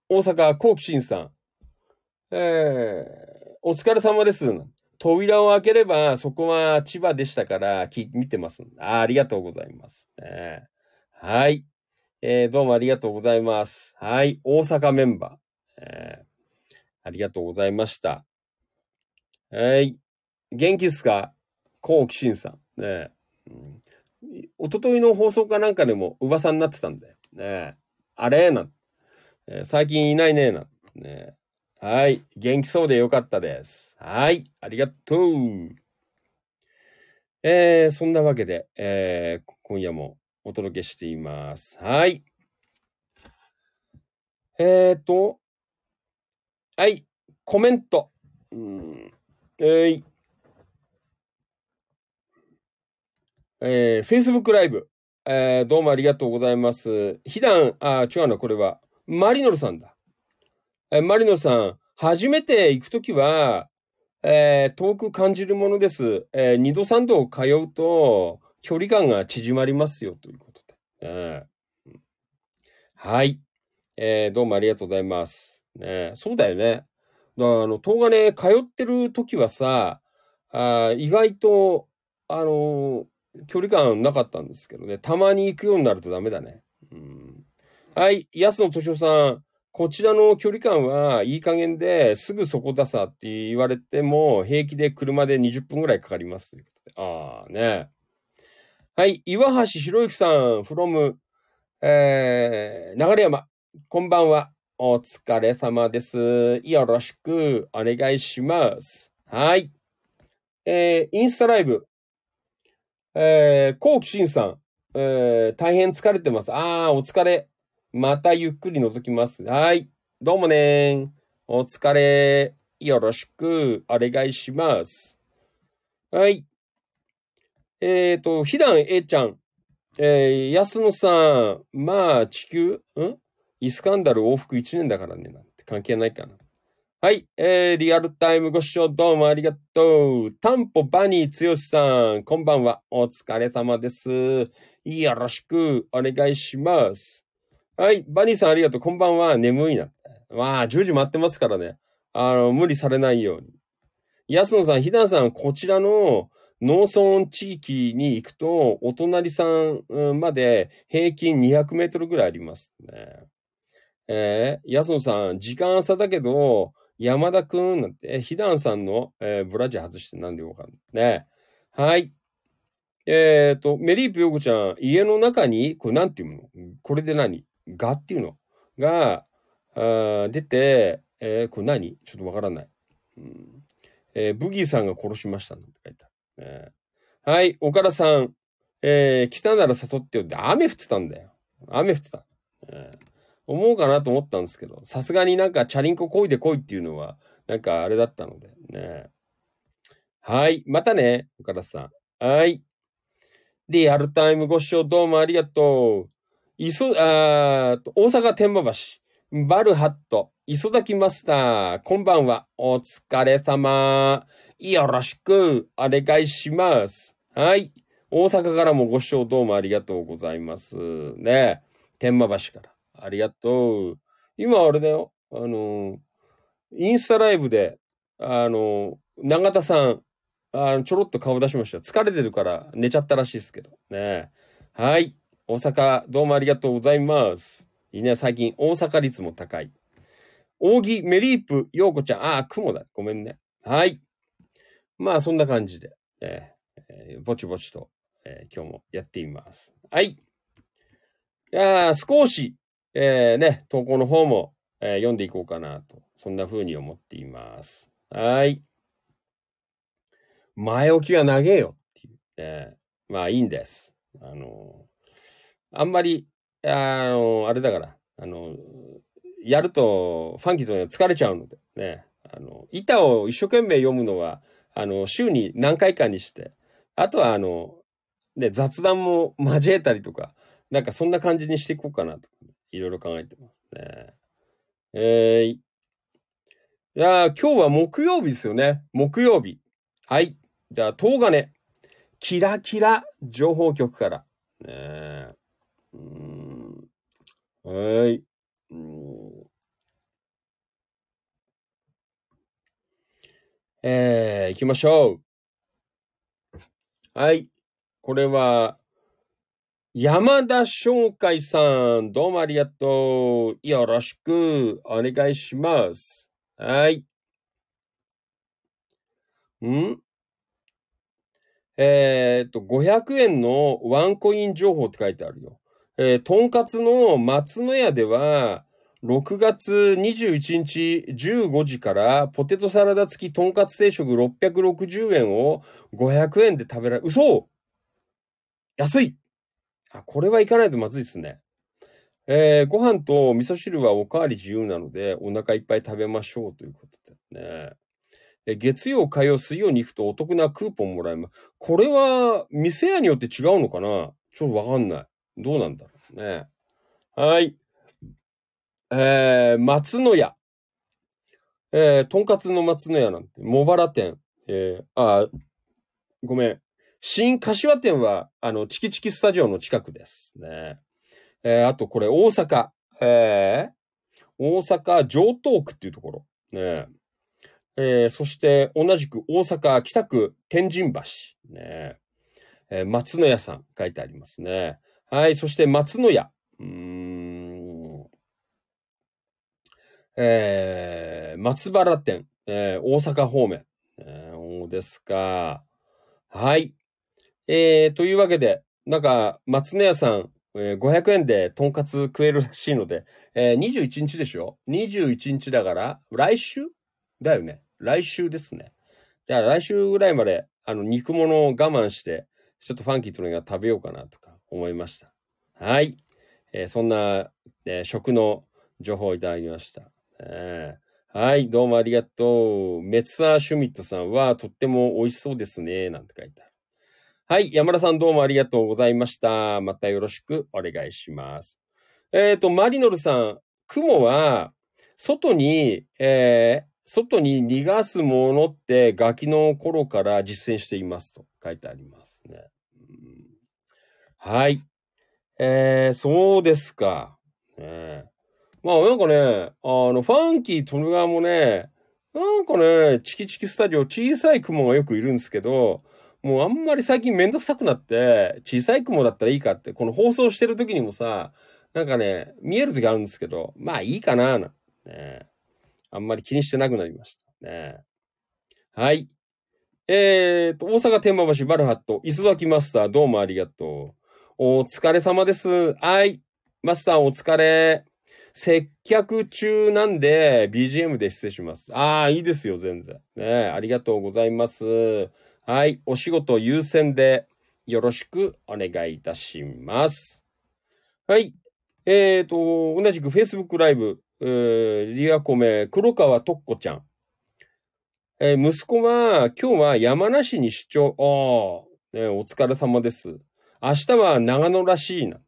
Speaker 2: 大阪、コウキシンさん。えー、お疲れ様です。扉を開ければ、そこは千葉でしたから、き見てます。あありがとうございます。ねはい。えー、どうもありがとうございます。はい。大阪メンバー。えーありがとうございました。はい。元気っすか？コウキシンさん。ねうん一昨日の放送かなんかでも噂になってたんだよ。ねあれ？なん、えー最近いないねなんねはい。元気そうでよかったです。はい。ありがとう。えー、そんなわけで、えー、今夜もお届けしています。はい。えーと、はい。コメント。うん。えー、えー、Facebook ライブ。えー、どうもありがとうございます。ひだん、あー、違うな、これは。マリノルさんだ。えマリノさん、初めて行くときは、えー遠く感じるものです。えー二度三度通うと、距離感が縮まりますよ、ということで。えーはい。えーどうもありがとうございます。ね、そうだよね。だからあの、東金通ってるときはさ、あ意外と、あのー距離感なかったんですけどね。たまに行くようになるとダメだね。うん、はい。安野敏夫さん。こちらの距離感はいい加減ですぐそこださって言われても平気で車で20分ぐらいかかりますということで。ああね。はい。岩橋博之さん、from、えー、流山。こんばんは。お疲れ様です。よろしくお願いします。はい。えー、インスタライブ。えー、コウキシンさん。えー、大変疲れてます。ああ、お疲れ。またゆっくり覗きます。はい。どうもねー。お疲れ。よろしくお願いします。はい。えっ、ー、と、ひだん A ちゃん。えー、安野さん。まあ、地球、ん？イスカンダル往復1年だからね。なんて関係ないかな。はい。えー、リアルタイムご視聴どうもありがとう。タンポバニーつよしさん。こんばんは。お疲れ様です。よろしくお願いします。はい。バニーさんありがとう。こんばんは。眠いな。まあ、10時待ってますからね。あの、無理されないように。安野さん、ひだんさん、こちらの農村地域に行くと、お隣さんまで平均200メートルぐらいありますね。えー、安野さん、時間差だけど、山田くんなんて、ひだんさんの、えーブラジャー外してなんでわかん。ね。はい。えっ、と、メリープヨコちゃん、家の中に、これなんていうの？これで何？がっていうの？が、あ出て、えーこれ何？ちょっとわからない。うんえーブギーさんが殺しましたなんて書いてある。はい、岡田さん。えー来たなら誘ってよって、雨降ってたんだよ。雨降ってた。えー思うかなと思ったんですけど、さすがになんかチャリンコこいでこいっていうのは、なんかあれだったのでね。はい。またね、岡田さん。はい。リアルタイムご視聴どうもありがとう。いそ、あ大阪天満橋。バルハット。磯崎マスター。こんばんは。お疲れ様。よろしくお願いします。はい。大阪からもご視聴どうもありがとうございます。ね。天満橋から。ありがとう。今あれだよ。あの、インスタライブで、あの、永田さん、あのちょろっと顔出しました。疲れてるから寝ちゃったらしいですけど。ね。はい。大阪、どうもありがとうございます。いいね、最近大阪率も高い。扇、メリープ、ようこちゃん。ああ、雲だ。ごめんね。はい。まあ、そんな感じで、えーえぼちぼちと、えー今日もやってみます。はい。いやー少し、えーね、投稿の方も、えー読んでいこうかなと、そんな風に思っています。はい。前置きは長えよっていう。えまあいいんです。あのあんまり、あのあれだから、あのやると、ファンキーとに疲れちゃうので、ね。あの、板を一生懸命読むのは、あの、週に何回かにして、あとは、あの、ね、雑談も交えたりとか、なんかそんな感じにしていこうかなと、いろいろ考えてますね。えーい。や今日は木曜日ですよね。木曜日。はい。じゃあ、東金。キラキラ情報局から。ねえ。うん。はい。うんえー、行きましょう。はい。これは、山田翔海さん、どうもありがとう。よろしくお願いします。はい。ん？えーっと、500円のワンコイン情報って書いてあるよ。えー、とんかつの松の屋では、6月21日15時からポテトサラダ付きとんかつ定食660円を500円で食べられ。嘘安いあ、これはいかないとまずいですね。えーご飯と味噌汁はおかわり自由なので、お腹いっぱい食べましょうということでね。え月曜、火曜、水曜に行くとお得なクーポンもらえます。これは、店屋によって違うのかな？ちょっとわかんない。どうなんだろうね。はい。えー、松の屋。えー、とんかつの松の屋なんて、茂原店。えー、あ、ごめん。新柏店は、あの、チキチキスタジオの近くですね。えー、あとこれ大阪。えー、大阪城東区っていうところ。ねえー、そして同じく大阪北区天神橋。ねえー松の屋さん書いてありますね。はい。そして松の屋。うーん。えー、松原店。えー、大阪方面。えー、ですか。はい。えー、というわけで、なんか、松の屋さん、えー500円でとんかつ食えるらしいので、えー、21日でしょ ?21 日だから、来週？だよね。来週ですね。じゃあ来週ぐらいまで、あの、肉物を我慢して、ちょっとファンキーとのが食べようかなとか思いました。はい。えーそんな、えー食の情報をいただきました。えーはい、どうもありがとう。メツサーシュミットさんはとっても美味しそうですね。なんて書いてある。はい、山田さんどうもありがとうございました。またよろしくお願いします。えっ、と、マリノルさん、雲は、外に、えー外に逃がすものってガキの頃から実践していますと書いてありますね。はい。えー、そうですか。ねまあなんかね、あの、ファンキー・トルガーもね、なんかね、チキチキスタジオ小さい雲がよくいるんですけど、もうあんまり最近めんどくさくなって、小さい雲だったらいいかって、この放送してる時にもさ、なんかね、見える時あるんですけど、まあいいかな、なね。あんまり気にしてなくなりましたね。はい。えーと、大阪天満橋バルハット、磯崎マスター、どうもありがとう。お疲れ様です。はい。マスターお疲れ。接客中なんで BGM で失礼します。ああ、いいですよ、全然。ねありがとうございます。はい。お仕事優先でよろしくお願いいたします。はい。えーと、同じく Facebook ライブ、えー、リアコメ、黒川とっこちゃん。えー息子は今日は山梨に出張。ああ、ね、お疲れ様です。明日は長野らしいな。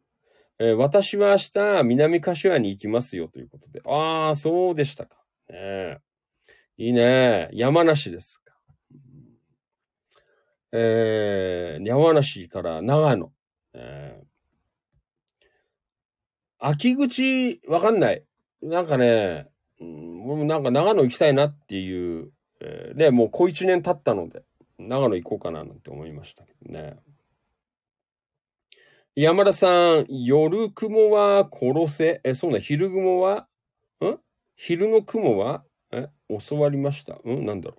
Speaker 2: えー私は明日南柏に行きますよということで。ああ、そうでしたか。ねえいいね。山梨ですか。えー、山梨から長野。えー秋口、わかんない。なんかね、うん、僕もなんか長野行きたいなっていう、えーね、もう小一年経ったので、長野行こうかななんて思いましたけどね。山田さん、夜雲は殺せ。え、そうね、昼雲は、ん？昼の雲は、え、教わりました。ん？なんだろ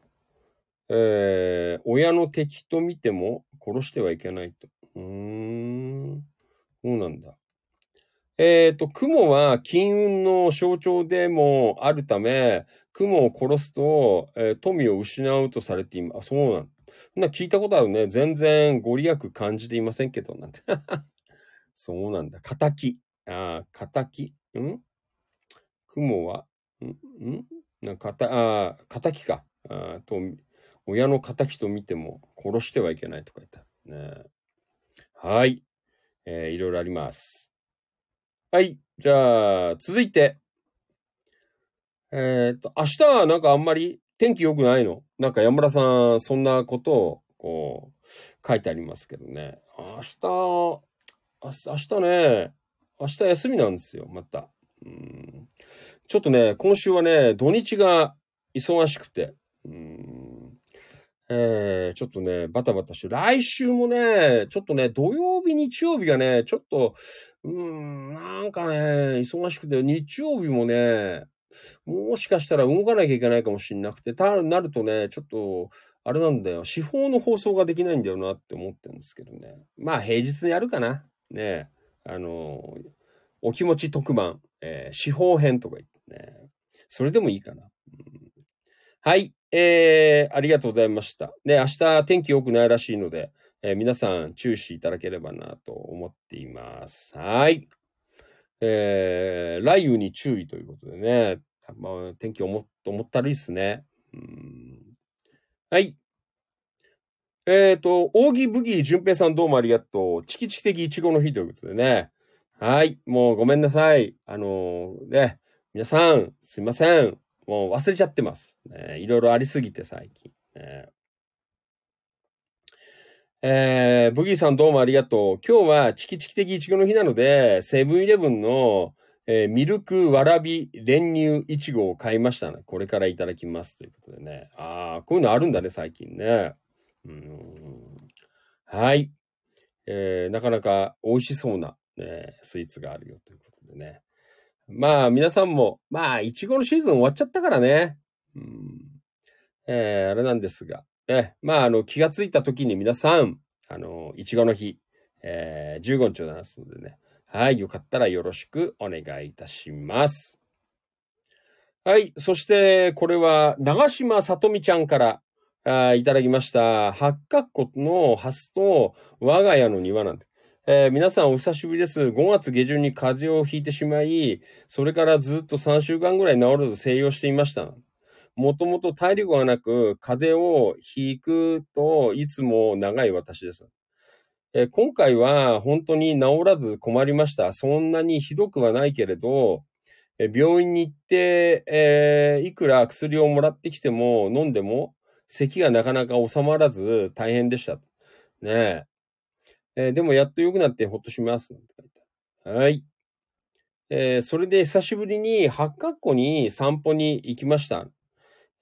Speaker 2: う。えー、親の敵と見ても殺してはいけないと。うーん。そうなんだ。えっ、と、雲は金運の象徴でもあるため、雲を殺すと、えー富を失うとされています。あ、そうなんだ。な聞いたことあるね。全然ご利益感じていませんけど、なんて。そうなんだ。仇。ああ、仇。ん？雲は、ん？ん？なか、た、ああ、仇か。ああ、と、親の仇と見ても殺してはいけないとか言った。ね。はい。えーいろいろあります。はい。じゃあ、続いて。えっ、と、明日はなんかあんまり天気良くないの？なんか山田さん、そんなことを、こう、書いてありますけどね。明日、明日ね、明日休みなんですよ、また。うんちょっとね、今週はね、土日が忙しくて。うんえー、ちょっとね、バタバタして、来週もね、ちょっとね、土曜日、日曜日がね、ちょっと、うーん、なんかね、忙しくて、日曜日もね、もしかしたら動かなきゃいけないかもしれなくて、たなるとね、ちょっと、あれなんだよ、司法の放送ができないんだよなって思ってるんですけどね。まあ、平日にやるかな。ねあの、お気持ち特番、えー司法編とか言ってね。それでもいいかな。うんはい。えー、ありがとうございました。ね、明日天気良くないらしいので、えー皆さん注視いただければなと思っています。はい。えー、雷雨に注意ということでね、まあ、天気思っ思ったらいっすね。うんはい。えっ、と、扇ブギー淳平さんどうもありがとう。チキチキ的イチゴの日ということでね。はい。もうごめんなさい。あのーね、皆さん、すいません。もう忘れちゃってます。ね、いろいろありすぎて最近。ねえー、ブギーさんどうもありがとう。今日はチキチキ的イチゴの日なので、セブンイレブンの、えーミルクわらび練乳いちごを買いましたね。これからいただきますということでね。ああ、こういうのあるんだね、最近ね。うんはい。えーなかなか美味しそうな、ね、スイーツがあるよということでね。まあ、皆さんも、まあ、いちごのシーズン終わっちゃったからね。うん。えーあれなんですが。え、まあ、あの、気がついた時に皆さん、あの、いちごの日、えー15日をますのでね。はい。よかったらよろしくお願いいたします。はい。そして、これは、長島さとみちゃんから、いただきました。八角湖のハスと我が家の庭なんで。えー皆さんお久しぶりです。5月下旬に風邪をひいてしまい、それからずっと3週間ぐらい治らず静養していました。もともと体力がなく、風邪をひくといつも長い私です。えー今回は本当に治らず困りました。そんなにひどくはないけれど、病院に行って、えーいくら薬をもらってきても飲んでも、咳がなかなか収まらず大変でした。ねえ。えーでもやっと良くなってほっとします。はい。えーそれで久しぶりに八角湖に散歩に行きました。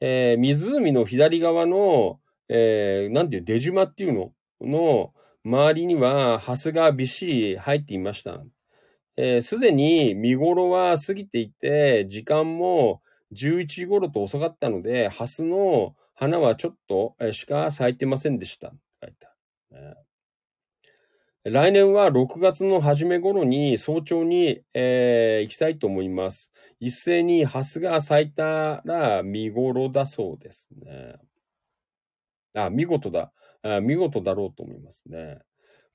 Speaker 2: えー湖の左側の、えーなんていう、出島っていうの？の周りにはハスがびっしり入っていました。えーすでに見頃は過ぎていて、時間も11時頃と遅かったので、ハスの花はちょっとしか咲いてませんでした。書いてあるね来年は6月の初め頃に早朝に、えー行きたいと思います。一斉にハスが咲いたら見頃だそうですね。あ、見事だ。あ見事だろうと思いますね。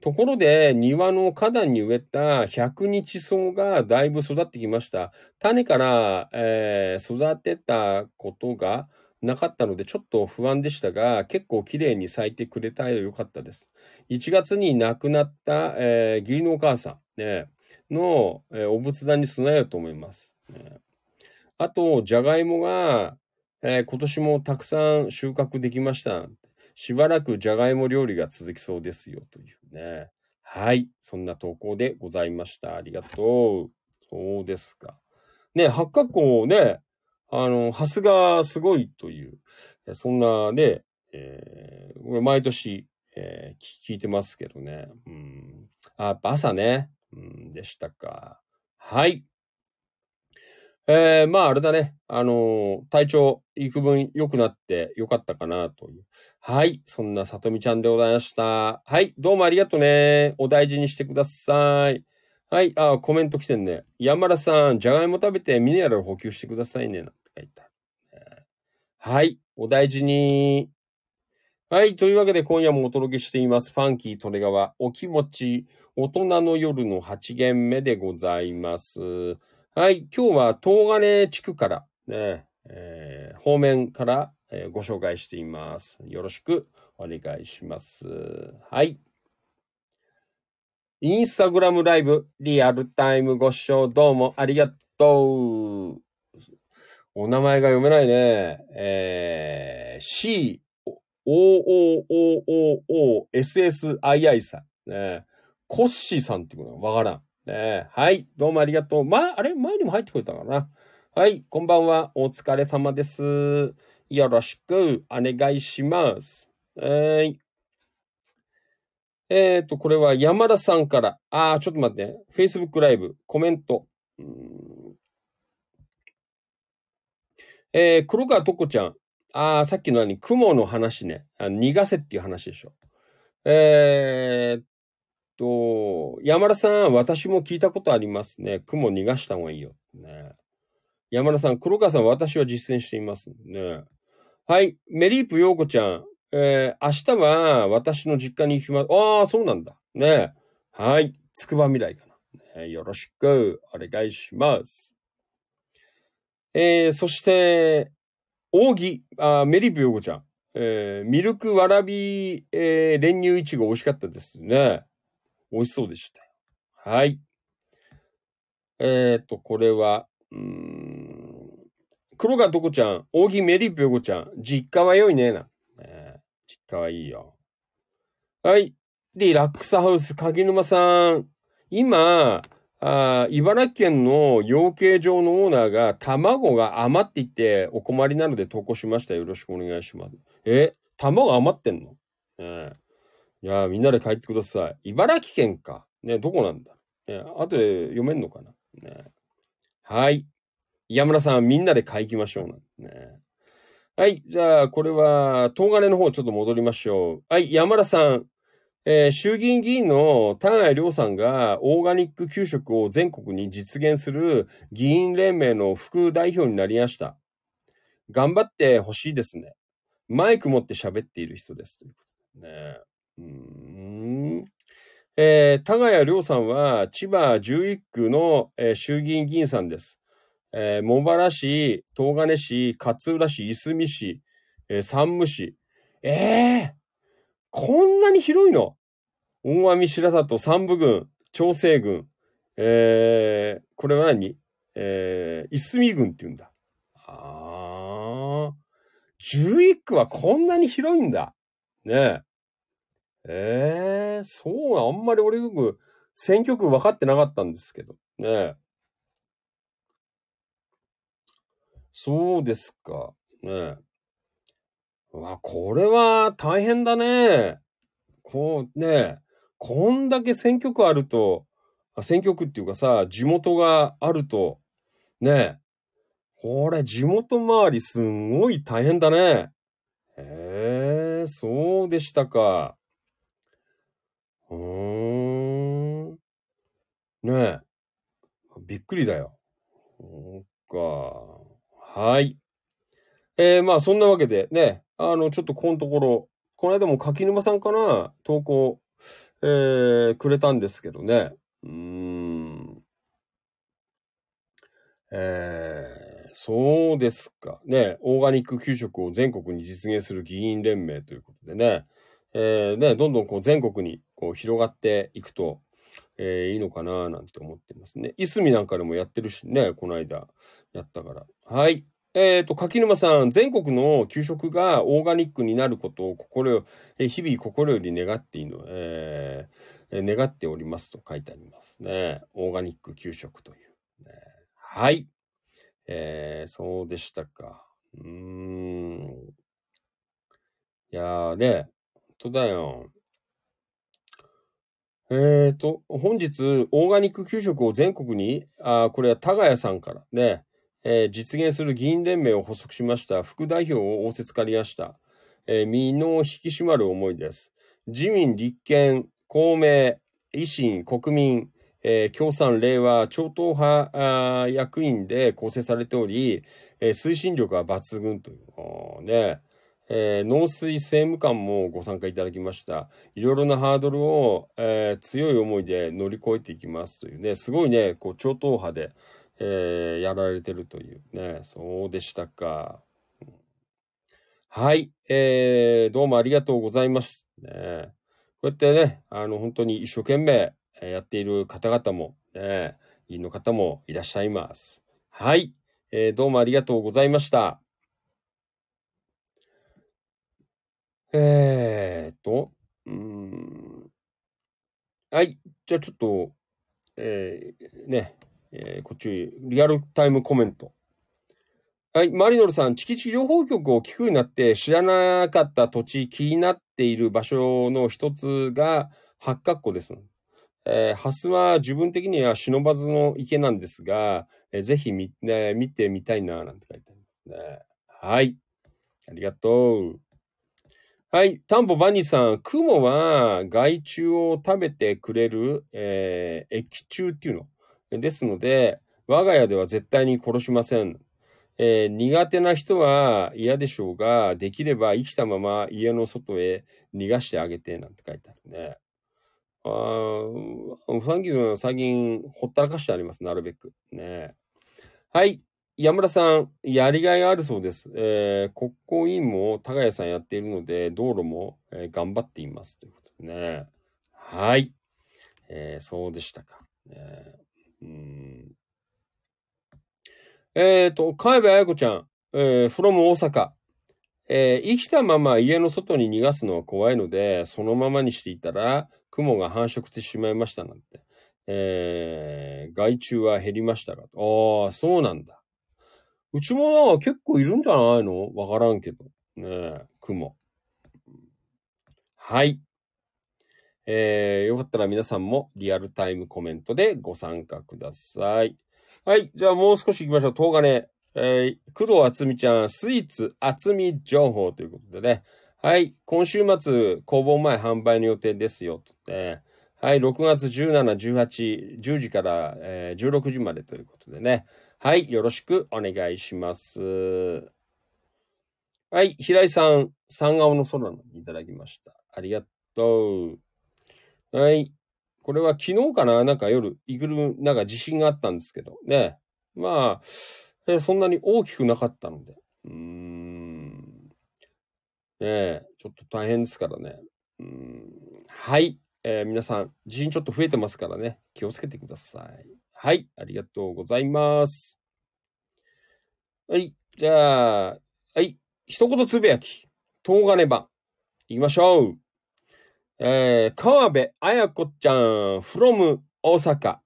Speaker 2: ところで、庭の花壇に植えた百日草がだいぶ育ってきました。種から、えー育てたことがなかったのでちょっと不安でしたが、結構綺麗に咲いてくれたらよかったです。1月に亡くなった、えー義理のお母さん、ね、の、えーお仏壇に備えようと思います。ねあと、じゃがいもが、えー今年もたくさん収穫できました。しばらくじゃがいも料理が続きそうですよというね。はい。そんな投稿でございました。ありがとう。そうですか。ね、八角湖ね、あの、ハスがすごいという、そんなね、えー、毎年、えー聞聞いてますけどね。うん。あ、やっぱ朝ね。うん、でしたか。はい。えー、まああれだね。あのー体調、幾分良くなって良かったかなという。はい。そんなさとみちゃんでございました。はい。どうもありがとうね。お大事にしてください。はい。あ、コメント来てんね。山田さん、じゃがいも食べてミネラル補給してくださいね。なんて書いて。はい。お大事に。はい。というわけで今夜もお届けしています。ファンキートレガワ、お気持ち、大人の夜の8限目でございます。はい。今日は東金地区から、ね、えー方面から、えーご紹介しています。よろしくお願いします。はい。インスタグラムライブ、リアルタイムご視聴どうもありがとう。お名前が読めないね。えー、C、O, O, O, O, O, S, S, I, I さん。ね、コッシーさんってことわからん。ね、はい。どうもありがとう。ま、あれ？前にも入ってくれたかな。はい。こんばんは。お疲れ様です。よろしくお願いします。はい。えっ、と、これは山田さんから。あー、ちょっと待って。Facebook ライブ、コメント。えー、黒川とこちゃん。あー、さっきの何？雲の話ね。あ逃がせっていう話でしょ。えーっと、山田さん、私も聞いたことありますね。雲逃がした方がいいよ。ね。山田さん、黒川さん、私は実践していますね。はい。メリープ陽子ちゃん。えー、明日は私の実家に行きます。ああ、そうなんだ。ね。はい。つくば未来かな。ねよろしくお願いします。えー、そして、扇、あメリープ陽子ちゃん。えー、ミルクわらび、えー、練乳いちご美味しかったですね。美味しそうでした。はい。えっ、と、これは、うん、黒川とこちゃん、扇メリープヨコちゃん、実家は良いねな。ね実家はいいよ。はい。で、ラックスハウス、柿沼さん。今、あ茨城県の養鶏場のオーナーが卵が余っていてお困りなので投稿しました。よろしくお願いします。え卵余ってんの？ねえいやみんなで帰ってください。茨城県か。ねどこなんだ？ね後で読めんのかな？ねはい。山村さん、みんなで買い行きましょうなんね。はい。じゃあ、これは、東金の方ちょっと戻りましょう。はい。山田さん。えー衆議院議員の田谷良さんがオーガニック給食を全国に実現する議員連盟の副代表になりました。頑張ってほしいですね。マイク持って喋っている人です。ということでね。うーんえー田谷良さんは千葉11区の、えー衆議院議員さんです。えー茂原市、東金市、勝浦市、いすみ市、えー山武市。ええこんなに広いの？大網白里三部郡、長生郡、えー、これは何？えー、いすみ郡って言うんだ。ああ。11区はこんなに広いんだ。ねえ。ええそう、あんまり俺よく選挙区分かってなかったんですけど。ねえ。そうですか。ねえ。わ、これは大変だね。こうね、こんだけ選挙区あると、選挙区っていうかさ、地元があると、ね、これ、地元周りすんごい大変だね。へえ、そうでしたか。うーん。ねえ。びっくりだよ。そうか。はい。えー、まあ、そんなわけでね、あの、ちょっとこのところ、この間も柿沼さんかな、投稿、えー、くれたんですけどね。うーん。えー、そうですか。ね、オーガニック給食を全国に実現する議員連盟ということでね、えー、ね、どんどんこう全国にこう広がっていくと、えー、いいのかななんて思ってますね。いすみなんかでもやってるしね、この間やったから。はい。えっ、と、柿沼さん、全国の給食がオーガニックになることを心よ、えー日々心より願っているの、えーえ願っておりますと書いてありますね。オーガニック給食という、ね。はい。えー、そうでしたか。うーん。いやーね、本当だよ。えーと、本日、オーガニック給食を全国に、あこれは田ヶ谷さんからね、えー実現する議員連盟を発足しました副代表を仰せつかりました。えー身の引き締まる思いです。自民、立憲、公明、維新、国民、えー共産、令和、超党派あ役員で構成されており、えー推進力は抜群という。ねえー農水政務官もご参加いただきました。いろいろなハードルを、えー強い思いで乗り越えていきますというね、すごいね、こう超党派で、えーやられてるというね、そうでしたか。はい、えーどうもありがとうございます。ね、こうやってね、あの、本当に一生懸命やっている方々も、ね、議員の方もいらっしゃいます。はい、えーどうもありがとうございました。えーっと、うーん。はい。じゃあちょっと、えーね、えーこっち、リアルタイムコメント。はい。マリノルさん、チキチキ情報局を聞くようになって知らなかった土地、気になっている場所の一つが八角湖です。えー、ハスは自分的には忍ばずの池なんですが、えーぜひ見,、ね、見てみたいな、なんて書いてありますね。はい。ありがとう。はい。タンポバニーさん、クモは害虫を食べてくれる、えー液虫っていうの？ですので、我が家では絶対に殺しません。えー苦手な人は嫌でしょうが、できれば生きたまま家の外へ逃がしてあげて、なんて書いてあるね。あー、最近、最近、ほったらかしてあります、なるべく。ね。はい。山田さん、やりがいがあるそうです。えー国交委員も高谷さんやっているので、道路も、えー頑張っています。ということでね。はい。えーそうでしたか。ねうんえっ、と、海部彩子ちゃん、えー、from 大阪。えー生きたまま家の外に逃がすのは怖いので、そのままにしていたら、雲が繁殖してしまいましたなんて。えー害虫は減りましたが。ああ、そうなんだ。うちもなんか結構いるんじゃないの？わからんけど。ねえ、雲。はい。えー、よかったら皆さんもリアルタイムコメントでご参加ください。はい。じゃあもう少し行きましょう。東金。えー、工藤厚美ちゃん、スイーツ厚美情報ということでね。はい。今週末、工房前販売の予定ですよ。とね。はい。6月17、18、10時から、えー16時までということでね。はい。よろしくお願いします。はい。平井さん、三顔の空のいただきました。ありがとう。はい。これは昨日かな？なんか夜、イグル、なんか地震があったんですけど、ね。まあ、そんなに大きくなかったので。うーん。ねえ、ちょっと大変ですからね。うん。はい。えー皆さん、地震ちょっと増えてますからね。気をつけてください。はい。ありがとうございます。はい。じゃあ、はい。一言つぶやき。東金版。行きましょう。えー、川辺彩子ちゃん、from 大阪。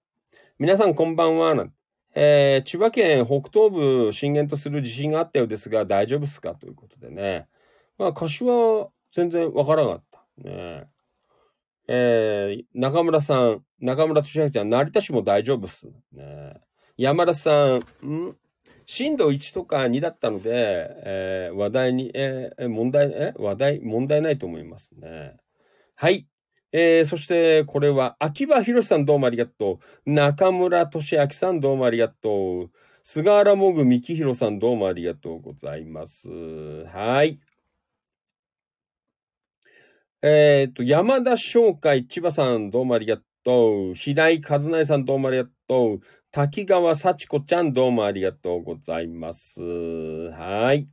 Speaker 2: 皆さんこんばんは。えー千葉県北東部震源とする地震があったようですが、大丈夫ですか？ということでね。まあ、柏は全然わからなかった。ねえー中村さん、中村俊明ちゃん、成田市も大丈夫っす。ね山田さん、ん？震度1とか2だったので、えー話題に、えー問題、え話題、問題ないと思いますね。はい。えーそして、これは、秋葉博さんどうもありがとう。中村俊明さんどうもありがとう。菅原もぐみきひろさんどうもありがとうございます。はい。えっ、と、山田商会千葉さんどうもありがとう。平井和内さんどうもありがとう。滝川幸子ちゃんどうもありがとうございます。はい。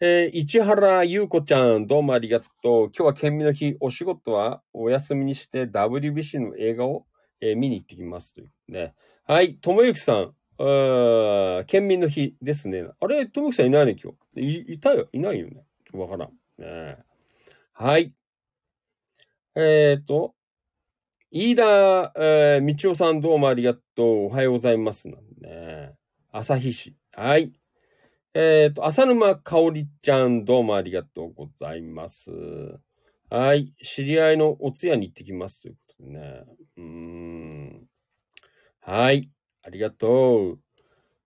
Speaker 2: えー市原優子ちゃんどうもありがとう。今日は県民の日、お仕事はお休みにして WBC の映画を、えー見に行ってきますというね。はい。ともゆきさん、あー県民の日ですね。あれ、ともゆきさんいないね、今日。い、いたよ。いないよね。わからん。ねはい。えっ、と、飯田、えー、道夫さんどうもありがとう。おはようございます。なんね。旭市。はい。えっ、と、浅沼かおりちゃんどうもありがとうございます。はい。知り合いのお通夜に行ってきます。ということでね。うん。はい。ありがとう。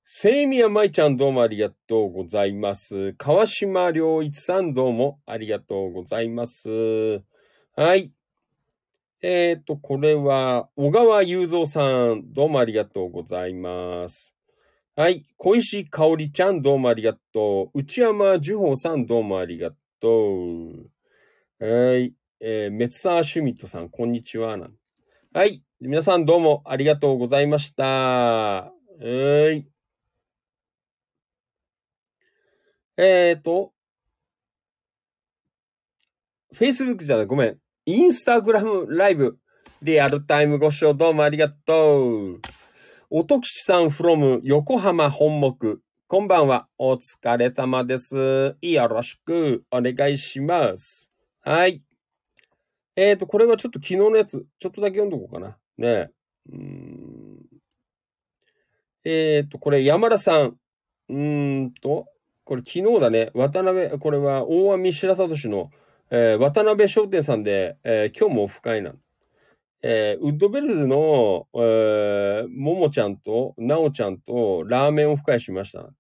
Speaker 2: セイミヤマイちゃんどうもありがとうございます。川島良一さんどうもありがとうございます。はい。えっ、と、これは、小川雄三さん、どうもありがとうございます。はい。小石香織ちゃん、どうもありがとう。内山樹宝さん、どうもありがとう。はい。えー、メツサーシュミットさん、こんにちは。はい。皆さん、どうもありがとうございました。はい。えっ、と、Facebook じゃない、ごめん。インスタグラムライブ。リアルタイムご視聴どうもありがとう。音吉さん from 横浜本木。こんばんは。お疲れ様です。よろしくお願いします。はい。えっ、と、これはちょっと昨日のやつ、ちょっとだけ読んどこうかな。ねえ。うんえっ、と、これ山田さん。うーんと、これ昨日だね。渡辺、これは大網白里市の、えー渡辺商店さんで、えー今日もオフ会なの。えーウッドベルズの、えーももちゃんと、なおちゃんと、ラーメンオフ会しました。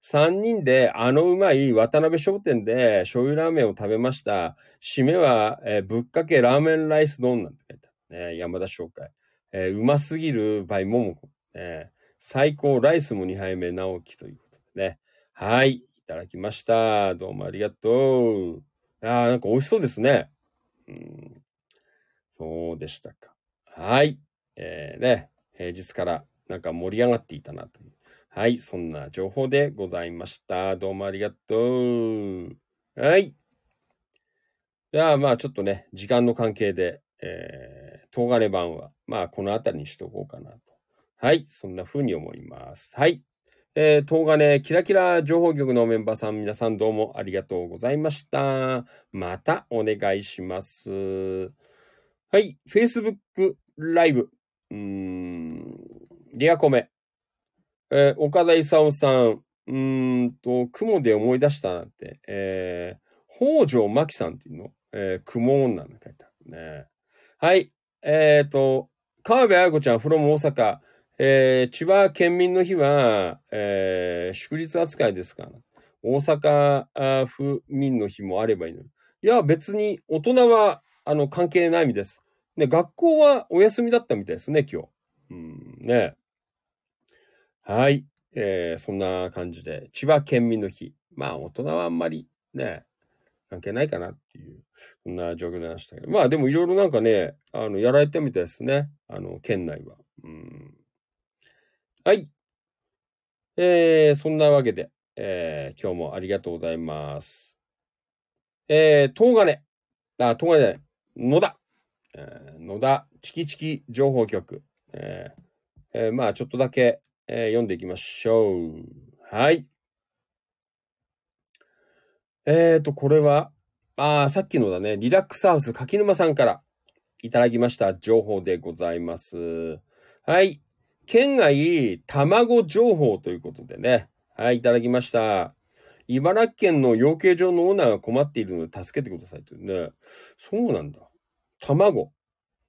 Speaker 2: 三人で、あのうまい渡辺商店で醤油ラーメンを食べました。締めは、えーぶっかけラーメンライス丼なんて書いてある。ね、山田商会。えーうますぎる by ももこ。ね、最高ライスも2杯目直樹ということでね。はい。ただきました。どうもありがとう。ああ、なんか美味しそうですね。うん、そうでしたか。はい。えー、ね、平日からなんか盛り上がっていたなという。はい。そんな情報でございました。どうもありがとう。はい。じゃあ、まあちょっとね、時間の関係で、えー、東金版は、まあこの辺りにしとこうかなと。はい。そんな風に思います。はい。えー、東金キラキラ情報局のメンバーさん、皆さんどうもありがとうございました。またお願いします。はい。Facebook ライブ。うーん。リアコメ。えー岡田勲さん。うーんと、雲で思い出したなんて。えー、北条真紀さんっていうの？えー、雲女の書いてあるね。はい。えっ、と、川辺彩子ちゃん、from 大阪。えー千葉県民の日は、えー祝日扱いですか？ら。大阪府民の日もあればいいのに。いや、別に大人は、あの、関係ないみです。ね、学校はお休みだったみたいですね、今日。うん、ね。はい。えーそんな感じで、千葉県民の日。まあ、大人はあんまり、ね、関係ないかなっていう、そんな状況でましたけど。まあ、でもいろいろなんかね、あの、やられてみたいですね。あの、県内は。うん。はい。えー、そんなわけで、えー、今日もありがとうございます。えー、東金。あ、東金じゃない。野田。えー野田チキチキ情報局。えーえーまあ、ちょっとだけ、えー読んでいきましょう。はい。えーと、これは、ああ、さっきのだね、リラックスハウス柿沼さんからいただきました情報でございます。はい。県外卵情報ということでね。はい、いただきました。茨城県の養鶏場のオーナーが困っているので助けてくださいというね。そうなんだ。卵。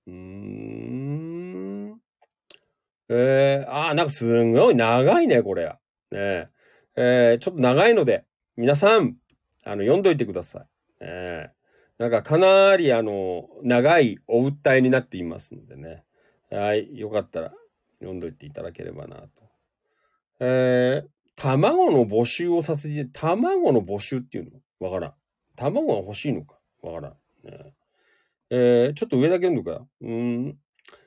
Speaker 2: うーん。えー、あー、なんかすんごい長いね、これ。ねえーちょっと長いので、皆さん、あの、読んどいてください。えーなんかかなりあの、長いお訴えになっていますのでね。はい、よかったら読んどいていただければなと。えー、卵の募集をさせて、卵の募集っていうの？わからん。卵が欲しいのか？わからん。えーちょっと上だけ読んどくか。うん。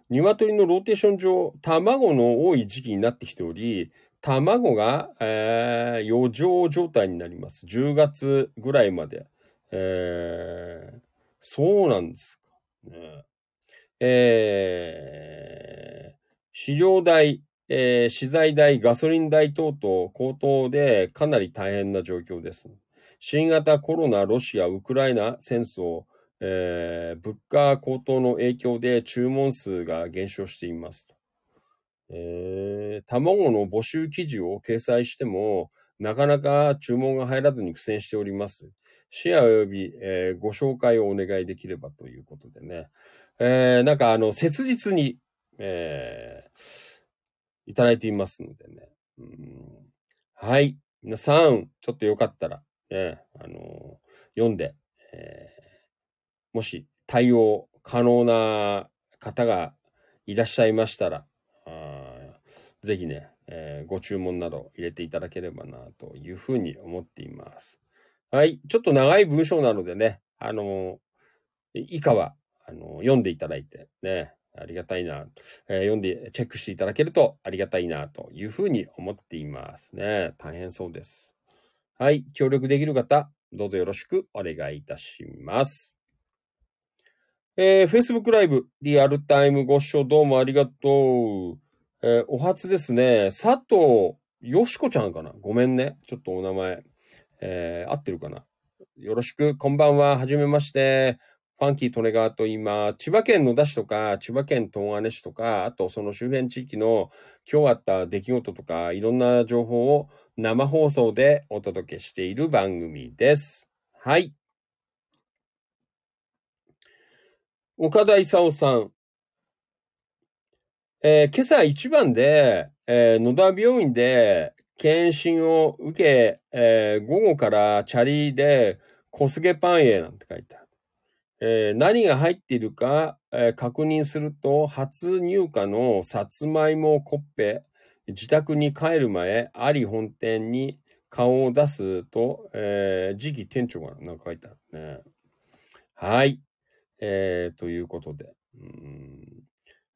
Speaker 2: 鶏のローテーション上、卵の多い時期になってきており、卵が、えー余剰状態になります。10月ぐらいまで。えーそうなんですか。えー飼料代、えー資材代、ガソリン代等々高騰でかなり大変な状況です。新型コロナ、ロシア、ウクライナ戦争、えー物価高騰の影響で注文数が減少しています。えー卵の募集記事を掲載しても、なかなか注文が入らずに苦戦しております。シェア及び、えーご紹介をお願いできればということでね。えーなんかあの、切実に、えーいただいていますのでね。うんはい。皆さん、ちょっとよかったら、ね、あの読んで、えーもし対応可能な方がいらっしゃいましたら、あぜひね、えーご注文など入れていただければなというふうに思っています。はい。ちょっと長い文章なのでね、あの以下は、あの読んでいただいて、ね、ありがたいな、えー読んでチェックしていただけるとありがたいなというふうに思っていますね。大変そうです。はい。協力できる方、どうぞよろしくお願いいたします。えー、Facebook ライブ、リアルタイムご視聴どうもありがとう。えーお初ですね。佐藤よしこちゃんかな？ごめんね。ちょっとお名前。えー合ってるかな？よろしく。こんばんは。はじめまして。ファンキー利根川と言います。千葉県野田市とか、千葉県東金市とか、あとその周辺地域の今日あった出来事とか、いろんな情報を生放送でお届けしている番組です。はい。岡田勲さん。えー今朝一番で、えー野田病院で検診を受け、えー午後からチャリで小菅パンへなんて書いてある。えー何が入っているか、えー確認すると、初入荷のさつまいもコッペ、自宅に帰る前、あり本店に顔を出すと、えー次期店長がなんか書いてあるね。はい。えーということで。うん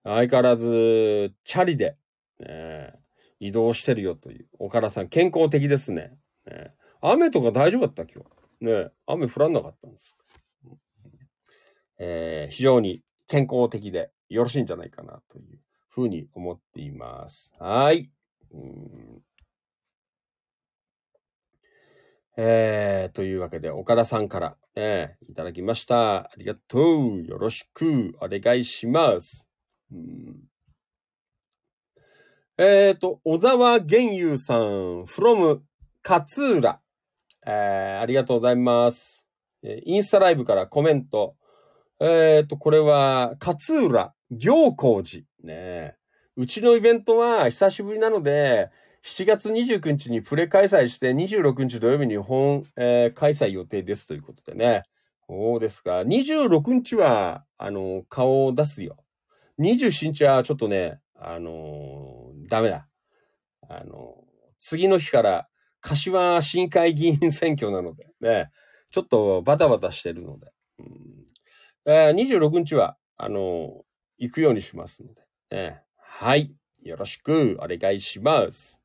Speaker 2: 相変わらず、チャリで、ね、移動してるよという。岡田さん、健康的ですね。ね雨とか大丈夫だった今日。ね雨降らなかったんです。えー非常に健康的でよろしいんじゃないかなというふうに思っています。はい。うんえー、というわけで、岡田さんから、ね、いただきました。ありがとう。よろしくお願いします。うんえっ、と、小沢玄優さん、from 勝浦。えーありがとうございます。インスタライブからコメント。えっ、と、これは、勝浦行光寺。ねうちのイベントは久しぶりなので、7月29日にプレ開催して、26日土曜日に本、えー開催予定ですということでね。そうですか。26日は、あの、顔を出すよ。27日はちょっとね、あのーダメだ。あの次の日から、柏市議会議員選挙なので、ね、ちょっとバタバタしてるので。うんえ26日は、あの行くようにしますので、ね。はい。よろしくお願いします。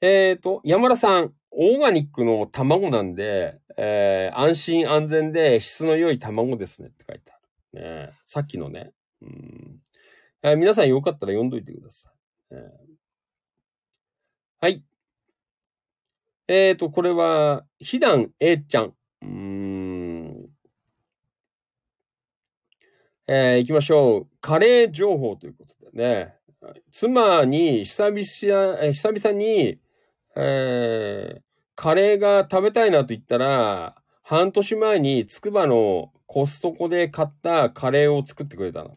Speaker 2: えっ、と、山田さん、オーガニックの卵なんで、えー安心安全で質の良い卵ですねって書いてある。ね、さっきのね。うんえー皆さんよかったら読んどいてください。えーはい。えっ、と、これは、ひだん A ちゃん。うん。えー行きましょう。カレー情報ということでね。妻に久々、え久々に、えーカレーが食べたいなと言ったら、半年前につくばのコストコで買ったカレーを作ってくれたの。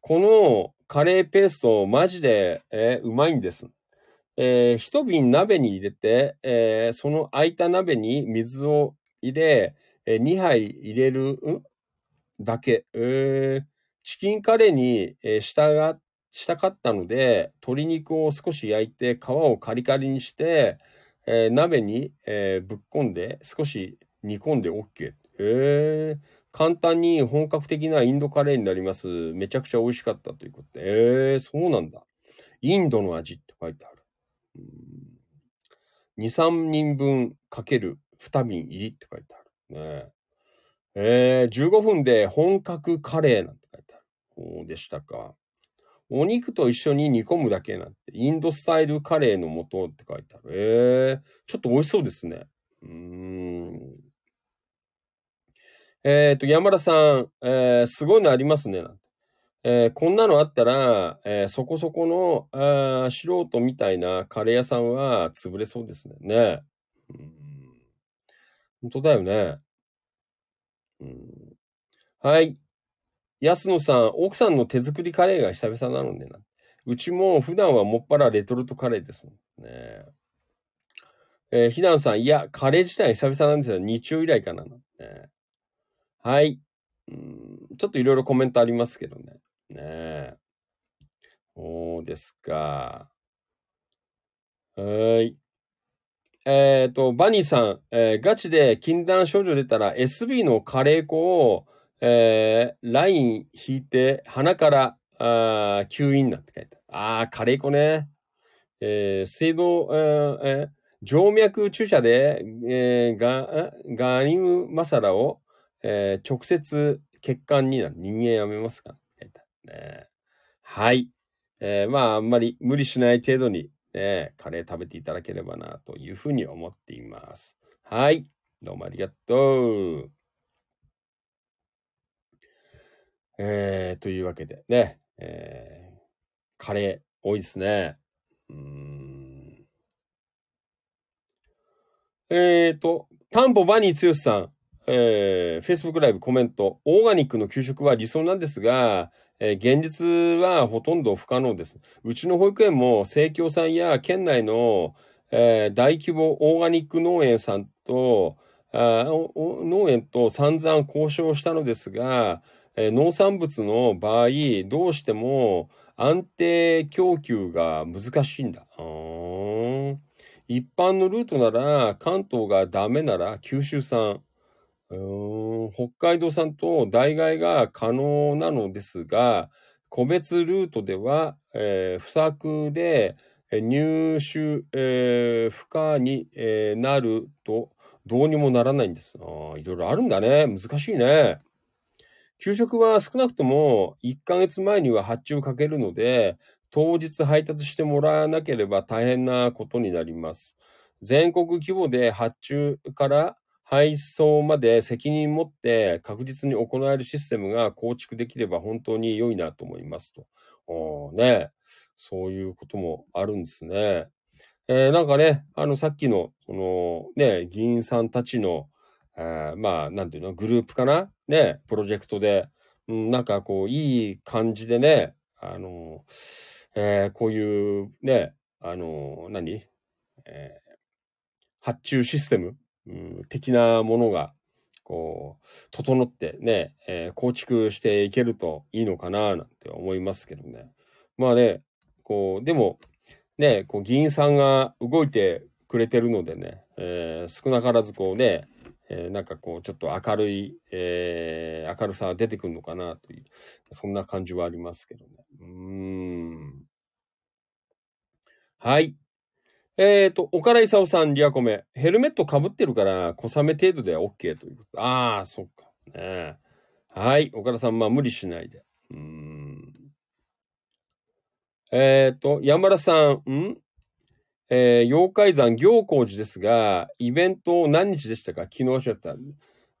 Speaker 2: このカレーペーストマジで、えーうまいんです。えー一瓶鍋に入れて、えーその空いた鍋に水を入れ、えー2杯入れる、だけ。えーチキンカレーに、えーしたが、したかったので、鶏肉を少し焼いて、皮をカリカリにして、えー鍋に、えーぶっ込んで、少し煮込んで OK。えー簡単に本格的なインドカレーになります。めちゃくちゃ美味しかったということで。えー、そうなんだ。インドの味って書いてある。2、3人分かける2瓶入りって書いてある。ねえー、15分で本格カレーなんて書いてある。そうでしたか。お肉と一緒に煮込むだけなんて、インドスタイルカレーの素って書いてある。えー、ちょっと美味しそうですね。うーん。えっ、と、山田さん、えーすごいのありますね。なんてえーこんなのあったら、えーそこそこのあ素人みたいなカレー屋さんは潰れそうですね。ね。うん本当だよね。うんはい。安野さん、奥さんの手作りカレーが久々なのでな。うちも普段はもっぱらレトルトカレーですね。ねえー、ひなんさん、いや、カレー自体久々なんですよ。日曜以来かな。ねはい。うんちょっといろいろコメントありますけどね。ねえ。そうですか。はい。えっ、と、バニーさん、えーガチで禁断症状出たら SB のカレー粉を、えーライン引いて鼻から、あ吸引なんて書いてある。ああ、カレー粉ね。えー、水道、えーえ静脈注射で、えーガ、ガニムマサラを、えー直接血管になる人間やめますか？ね。はい。えーまあ、あんまり無理しない程度に、ね、カレー食べていただければな、というふうに思っています。はい。どうもありがとう。えー、というわけでね、えー、カレー多いですね。うーん。えーと、タンポバニー剛さん、えー、Facebook ライブコメント、オーガニックの給食は理想なんですが、え現実はほとんど不可能です。うちの保育園も、生協さんや県内の、え大規模オーガニック農園さんと、あ農園と散々交渉したのですが、え農産物の場合、どうしても安定供給が難しいんだ。一般のルートなら、関東がダメなら九州産、北海道産と代替が可能なのですが、個別ルートでは、えー不作で入手、えー不可に、なるとどうにもならないんです。いろいろあるんだね。難しいね。給食は少なくとも1ヶ月前には発注かけるので、当日配達してもらわなければ大変なことになります。全国規模で発注から配送まで責任持って確実に行えるシステムが構築できれば本当に良いなと思いますと。おね、そういうこともあるんですね。えーなんかね、あの、さっきの、その、ね、議員さんたちの、えーまあ、なんていうの、グループかな？ね、プロジェクトで、うん、なんかこう、いい感じでね、あの、えーこういう、ね、あの、何？えー発注システム、うん、的なものが、こう、整ってね、えー構築していけるといいのかな、なんて思いますけどね。まあね、こう、でも、ね、こう、議員さんが動いてくれてるのでね、えー少なからずこうね、えーなんかこう、ちょっと明るい、えー明るさが出てくるのかなという、そんな感じはありますけどね。うーん。はい。えっ、と、岡田勲さん、リアコメ。ヘルメット被ってるから、小雨程度では OK ということ。ああ、そっか。ねはい。岡田さん、まあ無理しないで。うん。えっ、と、山田さん、ん？えー妖怪山行光寺ですが、イベント何日でしたか？昨日おっしゃった。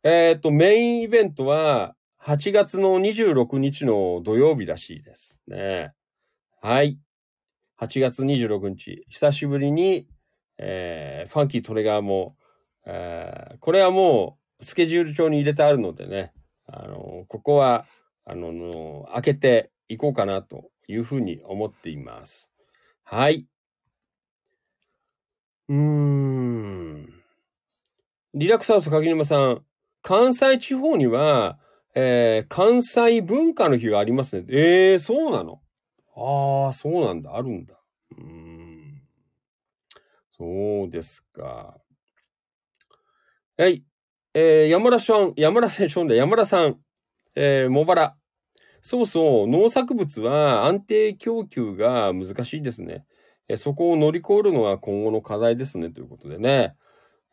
Speaker 2: えっ、と、メインイベントは8月の26日の土曜日らしいですね。はい。8月26日。久しぶりに、えーファンキートレガーも、えーこれはもうスケジュール帳に入れてあるのでね、あの、ここは、あの、の開けていこうかなというふうに思っています。はい。うーん。リラックスハウス柿沼さん。関西地方には、えー、関西文化の日がありますね。ええー、そうなの？ああ、そうなんだ。あるんだ。うーん。そうですか。はい。えー、山田さん、山田さん、ションだ、山田さん。えー、茂原。そうそう、農作物は安定供給が難しいですね。えそこを乗り越えるのが今後の課題ですね、ということでね。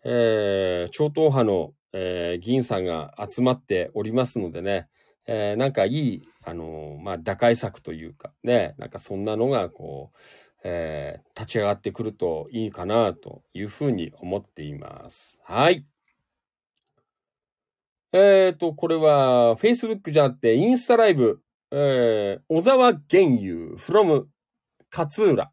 Speaker 2: えー、超党派の、えー議員さんが集まっておりますのでね。えーなんかいい、あのーまあ、打開策というか、ね、なんかそんなのが、こう、えー立ち上がってくるといいかな、というふうに思っています。はい。えっ、と、これは、Facebook じゃなくて、インスタライブ、えー、小沢玄優 from 勝浦。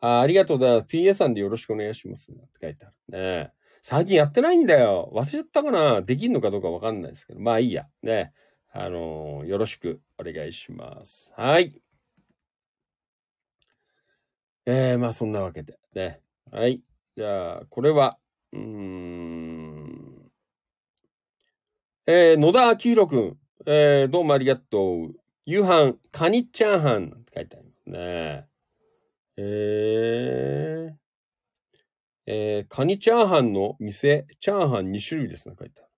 Speaker 2: あありがとうだ。PA さんでよろしくお願いします。って書いてあるね。最近やってないんだよ。忘れちゃったかなできんのかどうかわかんないですけど。まあいいや。ね。あのーよろしくお願いします。はい。えー、まあそんなわけで。ね。はい。じゃあ、これは、うーん。えー、野田明宏くん。えー、どうもありがとう。夕飯、カニチャーハンって書いてありますね。えー、えー、カニチャーハンの店、チャーハン2種類ですね、書いてある。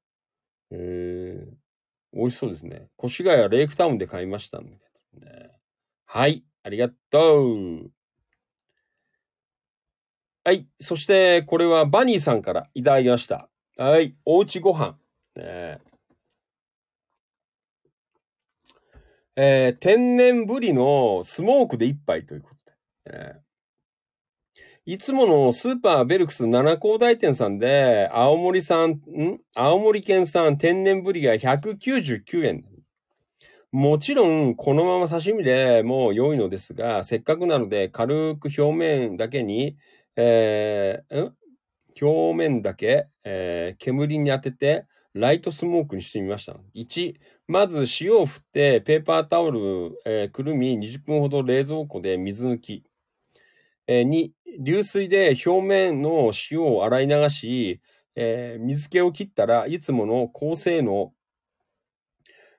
Speaker 2: えー、美味しそうですね。越谷レイクタウンで買いましたね。はい、ありがとう。はい、そして、これはバニーさんからいただきました。はい、おうちご飯。ねえー天然ブリのスモークで一杯ということで。えーいつものスーパーベルクス七高大店さんで、青森産、ん青森県産天然ブリが199円。もちろん、このまま刺身でも良いのですが、せっかくなので軽く表面だけに、えーん？表面だけ、えー煙に当てて、ライトスモークにしてみました。1、まず塩を振って、ペーパータオル、えーくるみ20分ほど冷蔵庫で水抜き。え2、流水で表面の塩を洗い流し、えー水気を切ったらいつもの高性能、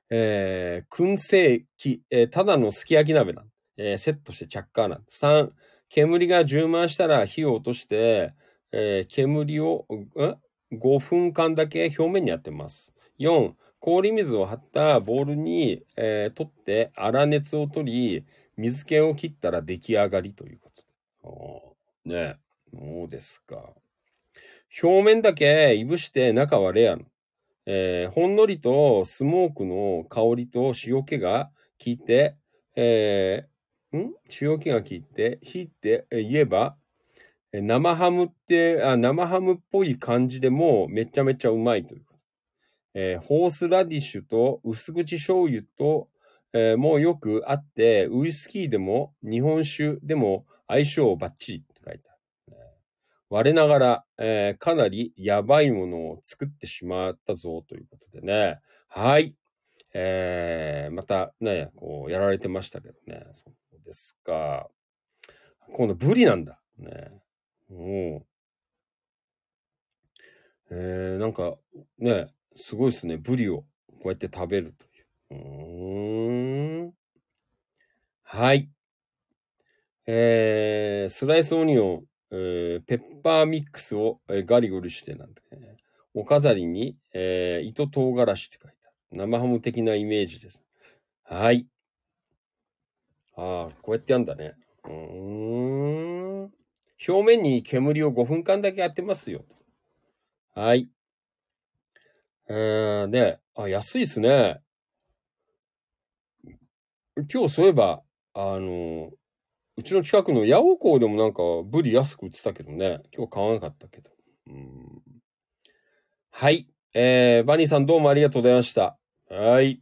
Speaker 2: えー燻製機、えーただのすき焼き鍋なん、えーセットして着火なん。3、煙が充満したら火を落として、えー煙を、5分間だけ表面に当てます。4、氷水を張ったボウルに、えー取って粗熱を取り、水気を切ったら出来上がりという。ねえ、そうですか。表面だけいぶして中はレアの。えーほんのりとスモークの香りと塩気が効いて、えーん？塩気が効いて、火って言えば、生ハムってあ、生ハムっぽい感じでもめちゃめちゃうまいということ。えーホースラディッシュと薄口醤油と、えーもうよくあって、ウイスキーでも日本酒でも相性バッチリって書いてある。我ながら、えーかなりやばいものを作ってしまったぞということでね。はい。えー、またね、こうやられてましたけどね。そうですか。今度ブリなんだ。ね。うん。えー、なんか、ね、すごいですね。ブリをこうやって食べるという。うーん。はい。えー、スライスオニオン、えーペッパーミックスを、えーガリゴリしてなんてね。お飾りに、えー糸唐辛子って書いてある。生ハム的なイメージです。はい。ああ、こうやってやんだね。うーん。表面に煙を5分間だけ当てますよ。はい。えー、で、あ、安いっすね。今日そういえば、あの、うちの近くの八百港でもなんかブリ安く売ってたけどね。今日買わなかったけど。うんはい。えー、バニーさんどうもありがとうございました。はい。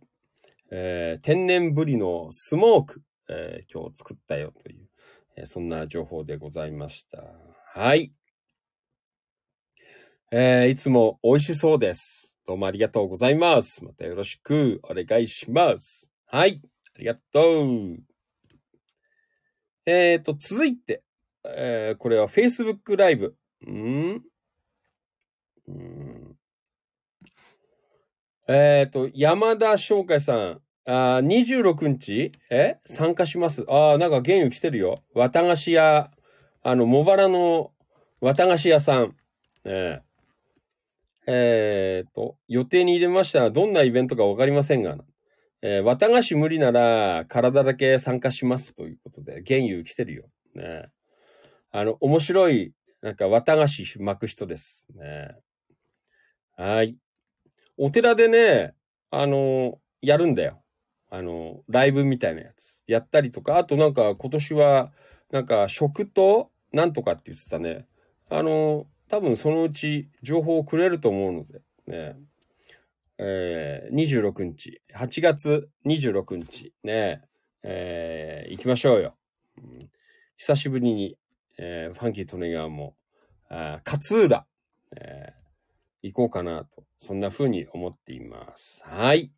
Speaker 2: えー、天然ブリのスモーク、えー今日作ったよという、えーそんな情報でございました。はい。えーいつも美味しそうです。どうもありがとうございます。またよろしくお願いします。はい。ありがとう。えーと、続いて、えーこれは Facebook ライブ。ん？うんえっ、と、山田翔海さん。あ26日？え？参加します。ああ、なんか原油来てるよ。綿菓子屋、あの、茂原の綿菓子屋さん。ねええーと、予定に入れましたらどんなイベントかわかりませんが、えー綿菓子無理なら体だけ参加しますということで、原油来てるよ。ねあの、面白い、なんか綿菓子巻く人です。ねはい。お寺でね、あの、やるんだよ。あの、ライブみたいなやつ。やったりとか、あとなんか今年は、なんか食となんとかって言ってたね。あの、多分そのうち情報をくれると思うので、ね。えー、26日、8月26日、ね、えー、行きましょうよ。うん久しぶりに、えーファンキートネガーも、あー勝浦、えー行こうかなと、そんな風に思っています。はい。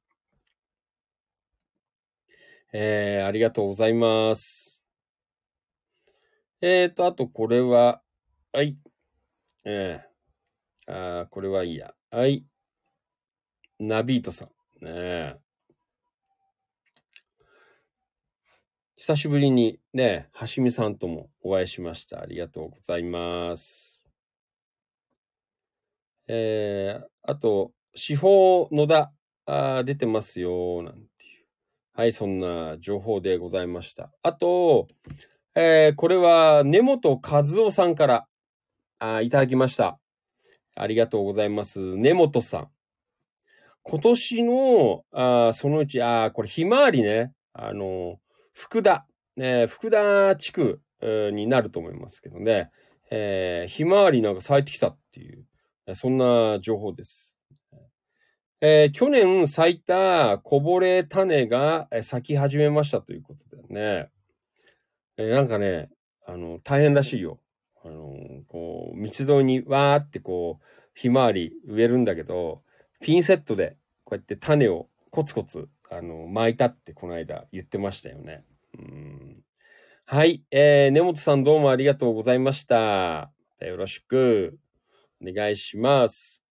Speaker 2: えー、ありがとうございます。えーと、あとこれは、はい。えー、あこれはいいや。はい。ナビートさん。ねえ。久しぶりにね、はしみさんともお会いしました。ありがとうございます。えー、あと、司法野田、あ出てますよ、なんていう。はい、そんな情報でございました。あと、えー、これは根本和夫さんから、あいただきました。ありがとうございます。根本さん。今年の、あそのうち、あーこれひまわりね。あの、福田、ね、福田地区になると思いますけどね。えーひまわりなんか咲いてきたっていう、そんな情報です。えー去年咲いたこぼれ種が咲き始めましたということでね。えーなんかね、あの、大変らしいよ。あの、こう、道沿いにわーってこう、ひまわり植えるんだけど、ピンセットでこうやって種をコツコツ、あの、巻いたってこの間言ってましたよね。うんはい。えー、根本さんどうもありがとうございました。よろしくお願いします。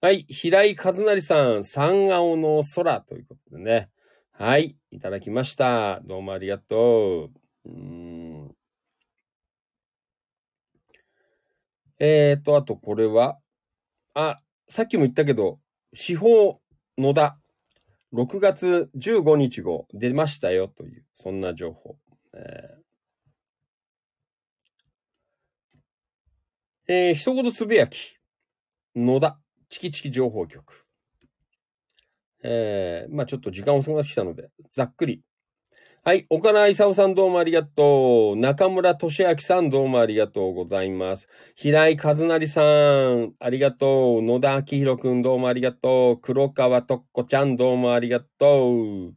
Speaker 2: はい。平井和成さん、三青の空ということでね。はい。いただきました。どうもありがとう。うんえーと、あとこれは、あ、さっきも言ったけど、司法野田、6月15日号出ましたよという、そんな情報。えーえー一言つぶやき。野田、チキチキ情報局。えーまあちょっと時間遅くなってきたので、ざっくり。はい、岡田勲さんどうもありがとう。中村俊明さんどうもありがとうございます。平井和成さん、ありがとう。野田明宏くんどうもありがとう。黒川とっこちゃんどうもありがとう。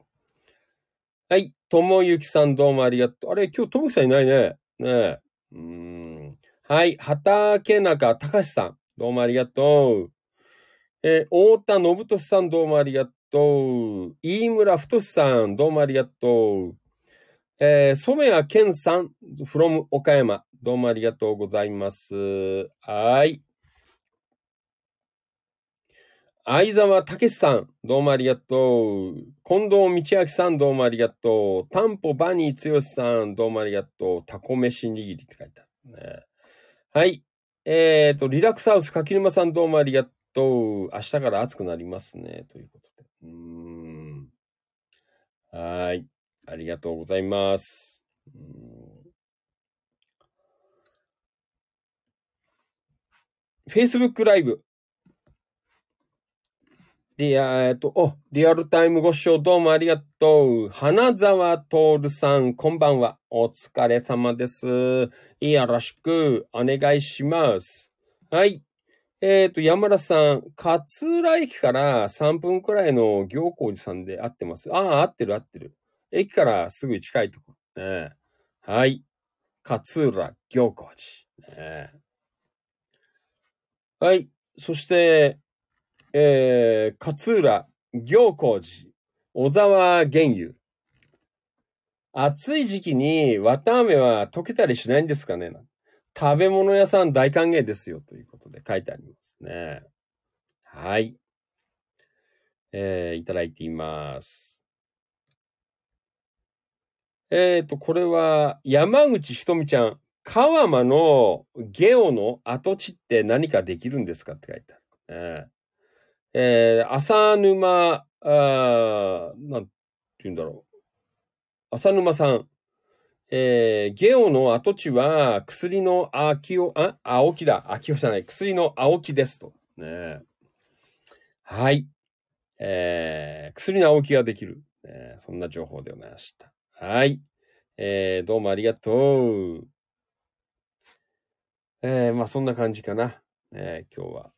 Speaker 2: はい、友幸さんどうもありがとう。あれ、今日友幸さんいないね。ねえ。うん。はい、畑中隆さんどうもありがとう。えー太田信俊さんどうもありがとう。飯村太さんどうもありがとう。えー染谷健さん from 岡山どうもありがとうございます。はい。相沢武さん、どうもありがとう。近藤道明さん、どうもありがとう。タンポバニー剛さん、どうもありがとう。タコ飯握りって書いてあるね。はい。えっ、と、リラックスハウス柿沼さん、どうもありがとう。明日から暑くなりますね。ということで。うーん。はい。ありがとうございます。Facebook ライブ。で、えっと、お、リアルタイムご視聴どうもありがとう。花沢徹さん、こんばんは。お疲れ様です。よろしくお願いします。はい。えっ、と、山田さん、勝浦駅から3分くらいの行幸寺さんで合ってます。ああ、合ってる合ってる。駅からすぐ近いところ。ね、はい。勝浦行幸寺。ね、はい。そして、えー、勝浦行幸寺、小沢玄油。暑い時期に綿飴は溶けたりしないんですかね食べ物屋さん大歓迎ですよということで書いてありますね。はい。えー、いただいています。えっ、ー、と、これは山口ひとみちゃん。川間のゲオの跡地って何かできるんですかって書いてある。えー、えー、浅沼、あなんて言うんだろう。浅沼さん。えー、ゲオの跡地は薬の秋を、あ、青木だ。秋をじゃない。薬の青木ですと。ねはい。えー、薬の青木ができる。ね、そんな情報でございました。はい。えー、どうもありがとう。えー、まあそんな感じかな。えー、今日は。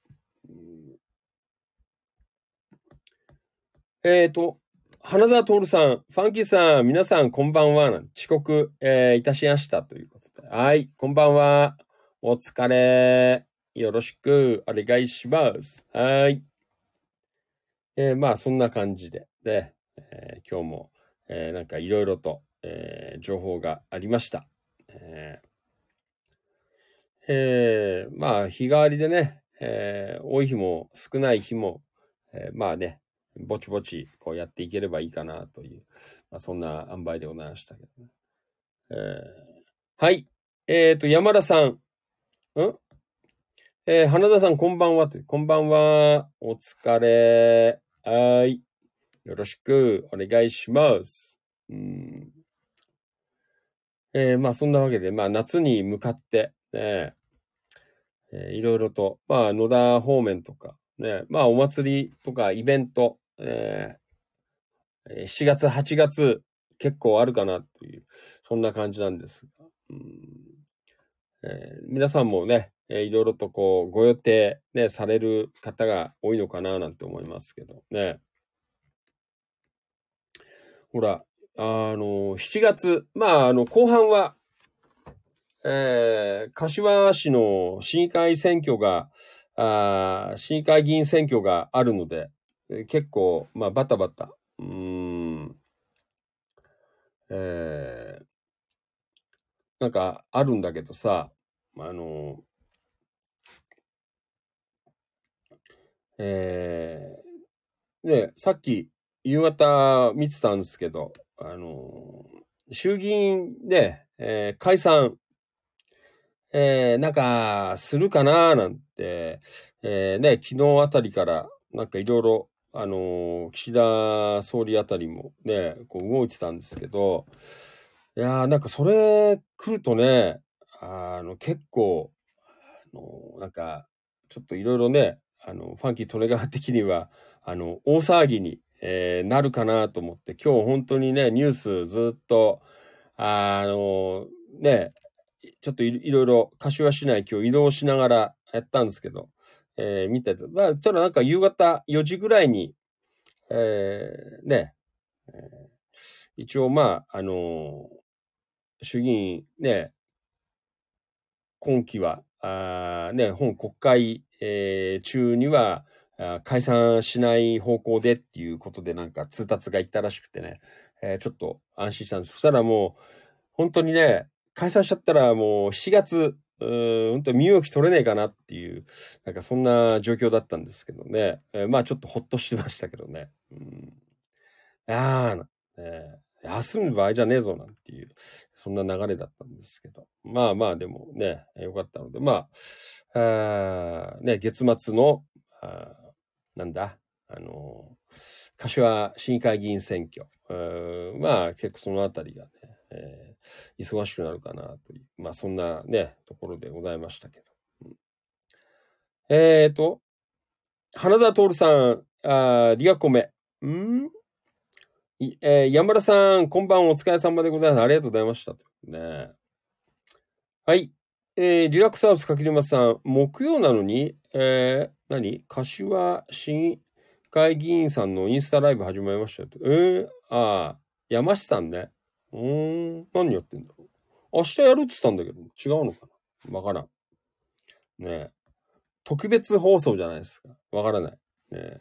Speaker 2: えっ、ー、と、花沢徹さん、ファンキーさん、皆さんこんばんは。遅刻、えー、いたしましたということで。はい、こんばんは。お疲れ。よろしくお願いします。はい。えー、まあそんな感じで、で、えー、今日も、えー、なんかいろいろと、えー、情報がありました。えーえー、まあ日替わりでね、えー、多い日も少ない日も、えー、まあね、ぼちぼちこうやっていければいいかなという、まあ、そんな塩梅でございましたけどね。えー、はい。えっ、ー、と、山田さん。ん？えー、花田さん、こんばんはという。こんばんは。お疲れ。はい。よろしくお願いします。うんえー、まあ、そんなわけで、まあ、夏に向かって、ね、えー、いろいろと、まあ、野田方面とか、ね、まあ、お祭りとかイベント、えー、7月、8月、結構あるかなという、そんな感じなんですが、うんえー、皆さんもね、えー、いろいろとこう、ご予定、ね、される方が多いのかななんて思いますけど、ね。ほら、あの、7月、まあ、あの、後半は、えー、柏市の市議会選挙が、あ市議会議員選挙があるので、結構、まあ、バタバタ。うん。えー、なんか、あるんだけどさ、あの、えー、ね、さっき、夕方見てたんですけど、あの、衆議院で、えー、解散、えー、なんか、するかななんて、えー、ね、昨日あたりから、なんかいろいろ、あの、岸田総理あたりもね、こう動いてたんですけど、いやー、なんかそれ来るとね、あの、結構、あの、なんか、ちょっといろいろね、あの、ファンキー・トネガー的には、あの、大騒ぎに、えー、なるかなと思って、今日本当にね、ニュースずっと、あの、ね、ちょっといろいろ柏市内今日移動しながらやったんですけど、えー、見てて、まあ、ただなんか夕方4時ぐらいに、えー、ね、えー、一応まあ、あの衆議院ね、今期は、あね、本国会、えー、中には解散しない方向でっていうことでなんか通達がいったらしくてね、えー、ちょっと安心したんです。そしたらもう、本当にね、解散しちゃったらもう7月、うん、本当に身動き取れねえかなっていう、なんかそんな状況だったんですけどね。えー、まあちょっとほっとしてましたけどね。うん、ああ、えー、休む場合じゃねえぞなんていう、そんな流れだったんですけど。まあまあでもね、よかったので、まあ、あね、月末の、あなんだ、あの、柏市議会議員選挙。まあ結構そのあたりがね、えー、忙しくなるかなという、まあそんなね、ところでございましたけど。うん、えっ、ー、と、花田徹さん、あリアコメ。ん？えー、山田さん、こんばんお疲れ様でございます。ありがとうございました。ね、はい。えー、リラックスハウスかきりまさん、木曜なのに、えー、何？柏市議会議員さんのインスタライブ始まりましたよ。えー、ああ、山下さんね。うーん、何やってんだろう。明日やるって言ったんだけど、違うのかな？わからん。ねえ。特別放送じゃないですか。わからない。ね。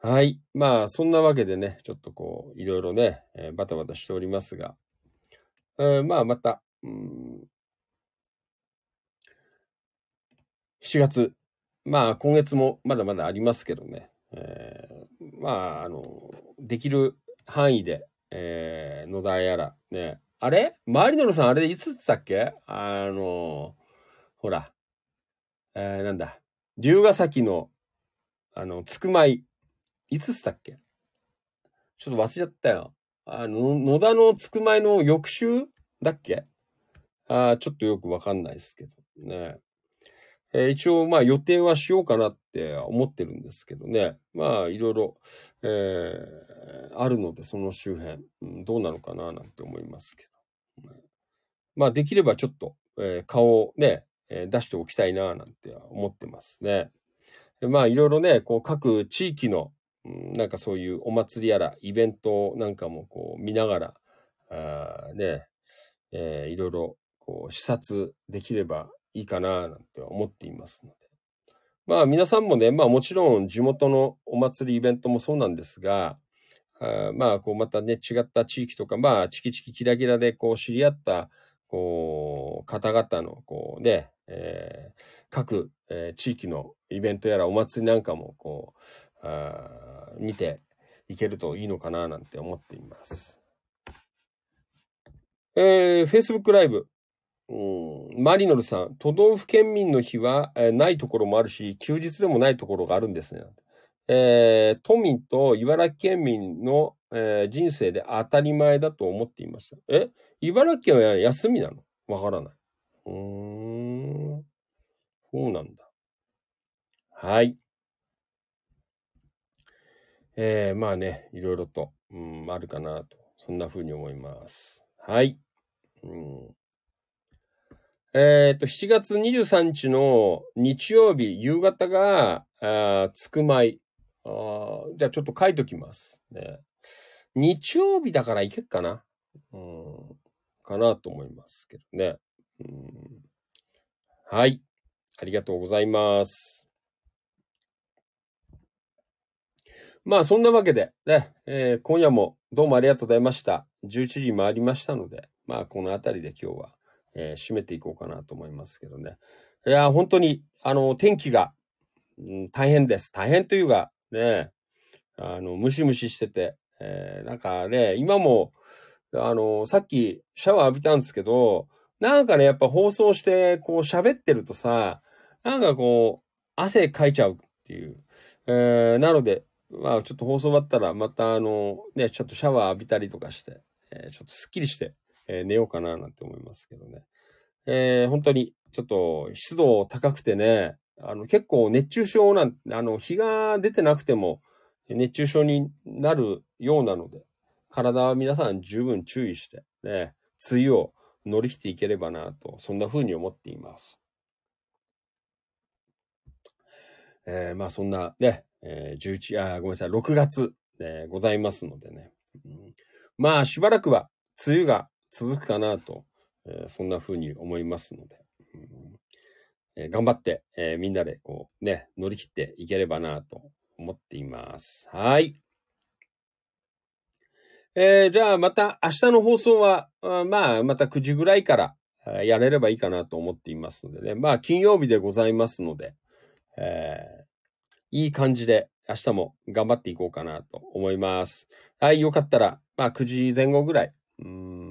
Speaker 2: はい。まあ、そんなわけでね、ちょっとこう、いろいろね、えー、バタバタしておりますが、えー、まあ、また、うん、7月。まあ、今月もまだまだありますけどね。えーまあ、あの、できる範囲で、えー野田やら、ね。あれ？マリノルさん、あれいつってたっけ？あの、ほら、えーなんだ。龍ヶ崎の、あの、つくまい。いつったっけ？ちょっと忘れちゃったよ。あの、野田のつくまいの翌週だっけ？あちょっとよくわかんないですけどね。えー一応、まあ予定はしようかなって思ってるんですけどね。まあいろいろ、えーあるので、その周辺、うんどうなのかななんて思いますけど。まあできればちょっと、えー顔をね、え出しておきたいななんて思ってますね。まあいろいろね、こう各地域の、うんなんかそういうお祭りやらイベントなんかもこう見ながら、あね、えーいろいろこう視察できればいいかななんて思っていますので。まあ皆さんもね、まあもちろん地元のお祭りイベントもそうなんですが、あまあこうまたね、違った地域とか、まあチキチキキラキラでこう知り合ったこう方々のこうね、えー各、えー地域のイベントやらお祭りなんかもこう、あ見ていけるといいのかななんて思っています。えー、Facebook ライブ。うん、マリノルさん、都道府県民の日は、えーないところもあるし、休日でもないところがあるんですね。えー都民と茨城県民の、えー人生で当たり前だと思っていました。え茨城県は休みなの？わからない。うーん。そうなんだ。はい。えー、まあね、いろいろと、うん、あるかなと、そんな風に思います。はい。うん、えっ、と、7月23日の日曜日、夕方が、あつくまい。あじゃあちょっと書いときます。ね、日曜日だからいけっかな。うん、かなと思いますけどね。うん、はい。ありがとうございます。まあ、そんなわけで、ね、えー今夜もどうもありがとうございました。11時回りましたので、まあ、このあたりで今日は、えー締めていこうかなと思いますけどね。いや、本当に、あの、天気が、うん大変です。大変というか、ね、あの、ムシムシしてて、えーなんかね、今も、あの、さっきシャワー浴びたんですけど、なんかね、やっぱ放送して、こう喋ってるとさ、なんかこう、汗かいちゃうっていう。えーなので、まあちょっと放送終わったら、またあの、ね、ちょっとシャワー浴びたりとかして、えーちょっとスッキリして、えー寝ようかななんて思いますけどね。えー本当に、ちょっと湿度高くてね、あの、結構熱中症なん、あの、日が出てなくても、熱中症になるようなので、体は皆さん十分注意して、ね、梅雨を乗り切っていければなと、そんな風に思っています。えーまあそんなね、えー11、あ、ごめんなさい、6月、えございますのでね。うんまあしばらくは梅雨が続くかなと、えーそんな風に思いますので、うんえー頑張って、えーみんなでこうね、乗り切っていければなと思っています。はい。えーじゃあまた明日の放送は、あまあまた9時ぐらいからやれればいいかなと思っていますのでね。まあ金曜日でございますので、えーいい感じで明日も頑張っていこうかなと思います。はい、よかったら、まあ9時前後ぐらい、うん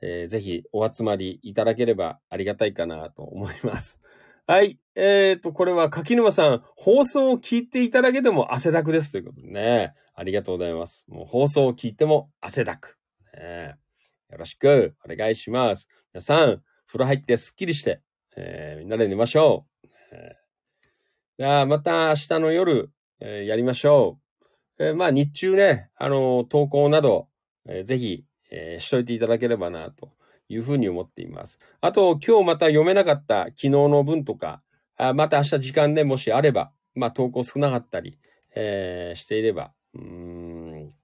Speaker 2: えーぜひお集まりいただければありがたいかなと思います。はい。えっ、と、これは柿沼さん、放送を聞いていただけでも汗だくですということでね。ありがとうございます。もう放送を聞いても汗だく。ねよろしくお願いします。皆さん、風呂入ってスッキリして、えーみんなで寝ましょう。えじゃあ、また明日の夜、えーやりましょう。えーまあ、日中ね、あの投稿など、えーぜひ、えーしといていただければな、というふうに思っています。あと、今日また読めなかった昨日の文とか、あまた明日時間でもしあれば、まあ、投稿少なかったり、えーしていれば、うん、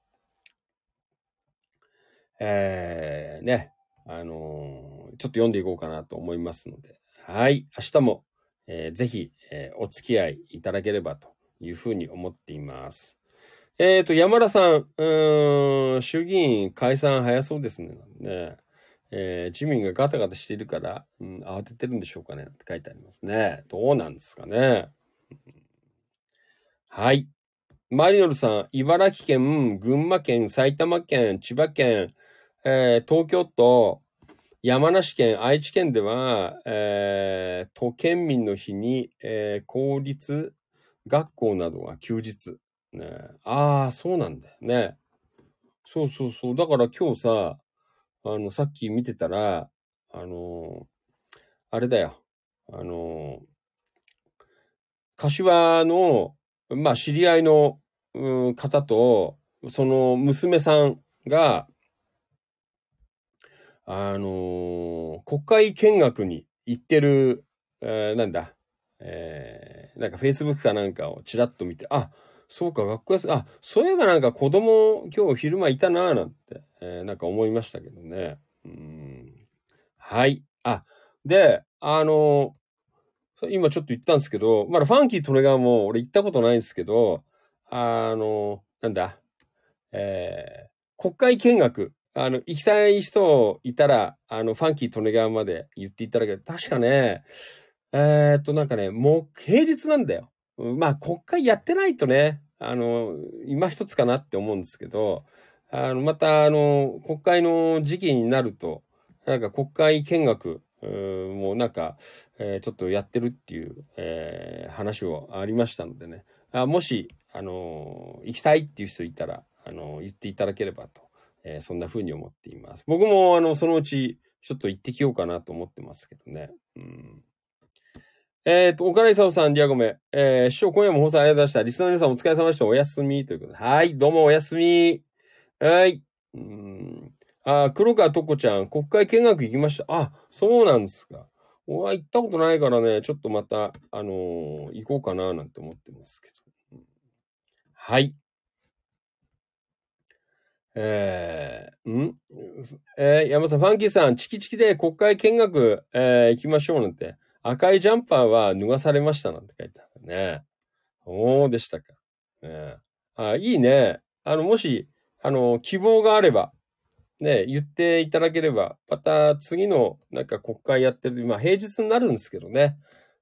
Speaker 2: えーね、あのーちょっと読んでいこうかなと思いますので、はい、明日も、えーぜひ、えーお付き合いいただければというふうに思っています。えっ、と、山田さん、うん、衆議院解散早そうですね。ねえー、自民がガタガタしているから、うん、慌ててるんでしょうかねって書いてありますね。どうなんですかね。はい。マリノルさん、茨城県、群馬県、埼玉県、千葉県、えー東京都、山梨県、愛知県では、えー都県民の日に、えー公立学校などが休日。ね、ああ、そうなんだよね。そうそうそう。だから今日さ、あの、さっき見てたら、あのーあれだよ。あのー柏の、まあ、知り合いの、うん方と、その娘さんが、あのー国会見学に行ってる、えーなんだ、えーなんか Facebook かなんかをちらっと見て、あ、そうか、学校休み、あ、そういえばなんか子供今日昼間いたなぁなんて、えーなんか思いましたけどね。うん。はい。あ、で、あのー今ちょっと言ったんですけど、まだファンキートレガーも俺行ったことないんですけど、あのーなんだ、えー国会見学、あの、行きたい人いたら、あの、ファンキートネガーまで言っていただける。確かね、えーっと、なんかね、もう平日なんだよ。まあ、国会やってないとね、あの、今一つかなって思うんですけど、あの、また、あの、国会の時期になると、なんか国会見学、もうなんか、えーちょっとやってるっていう、えー話をありましたのでね、あもし、あの行きたいっていう人いたら、あの言っていただければと、えそんな風に思っています。僕も、あの、そのうち、ちょっと行ってきようかなと思ってますけどね。うん。えっ、と、岡田勲さん、リアゴメ。えー、師匠、今夜も放送ありがとうございました。リスナーの皆さんお疲れ様でした。おやすみ。ということで。はい、どうもおやすみ。はい。うん。あ、黒川とこちゃん、国会見学行きました。あ、そうなんですか。俺は行ったことないからね、ちょっとまた、あのー行こうかななんて思ってますけど。はい。えー、ん？えー山さん、ファンキーさん、チキチキで国会見学、えー行きましょうなんて。赤いジャンパーは脱がされましたなんて書いてあるね。そうでしたか。ねあ、いいね。あの、もし、あの、希望があれば、ね、言っていただければ、また次の、なんか国会やってる、まあ平日になるんですけどね。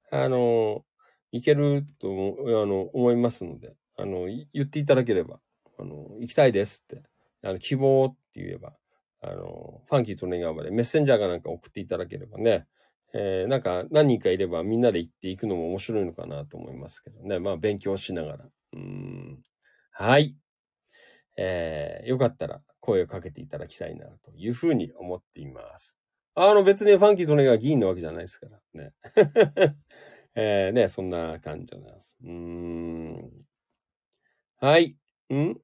Speaker 2: あの、いけると思あの思いますので、あの、言っていただければ、あの、行きたいですって、あの、希望って言えば、あの、ファンキーとネガーまでメッセンジャーかなんか送っていただければね、えーなんか何人かいればみんなで行っていくのも面白いのかなと思いますけどね。まあ勉強しながら。うん。はい。えーよかったら声をかけていただきたいなというふうに思っています。あの別にファンキーとネガー議員なわけじゃないですからね。えーね、そんな感じでございます。うーん。はい。ん？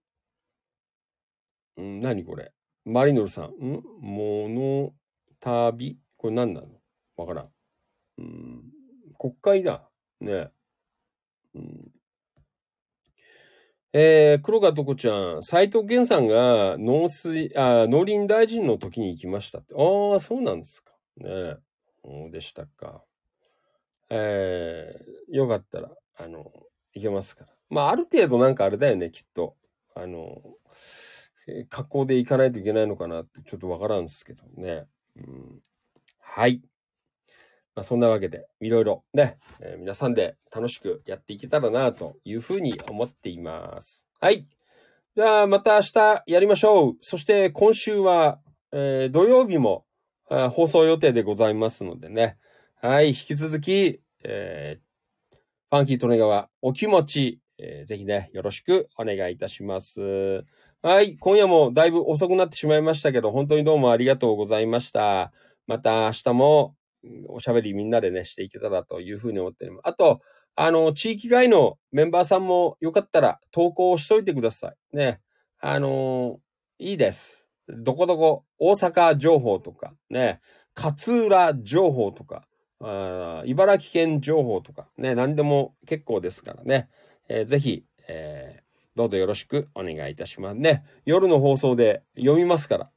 Speaker 2: ん何これ？マリノルさん。ん？モノ旅これ何なの？わからん。うん。国会だ。ね。うん。えー、黒川とこちゃん、斎藤源さんが農水、あ、農林大臣の時に行きましたって。ああ、そうなんですか。ねそうでしたか。えー、よかったら、あの、行けますから。まあ、ある程度なんかあれだよね、きっと。あの、えー格好で行かないといけないのかなってちょっとわからんですけどね。うん、はい。まあ、そんなわけで、いろいろね、えー皆さんで楽しくやっていけたらなというふうに思っています。はい。じゃあ、また明日やりましょう。そして今週は、えー土曜日も放送予定でございますのでね。はい。引き続き、えーファンキートネガワ、お気持ち、えーぜひね、よろしくお願いいたします。はい。今夜もだいぶ遅くなってしまいましたけど、本当にどうもありがとうございました。また明日も、おしゃべりみんなでね、していけたらというふうに思っております。あと、あの、地域外のメンバーさんもよかったら投稿しといてください。ね。あのいいです。どこどこ、大阪情報とか、ね。勝浦情報とか、あ茨城県情報とか、ね。何でも結構ですからね。えーぜひ、えーどうぞよろしくお願いいたしますね。夜の放送で読みますから。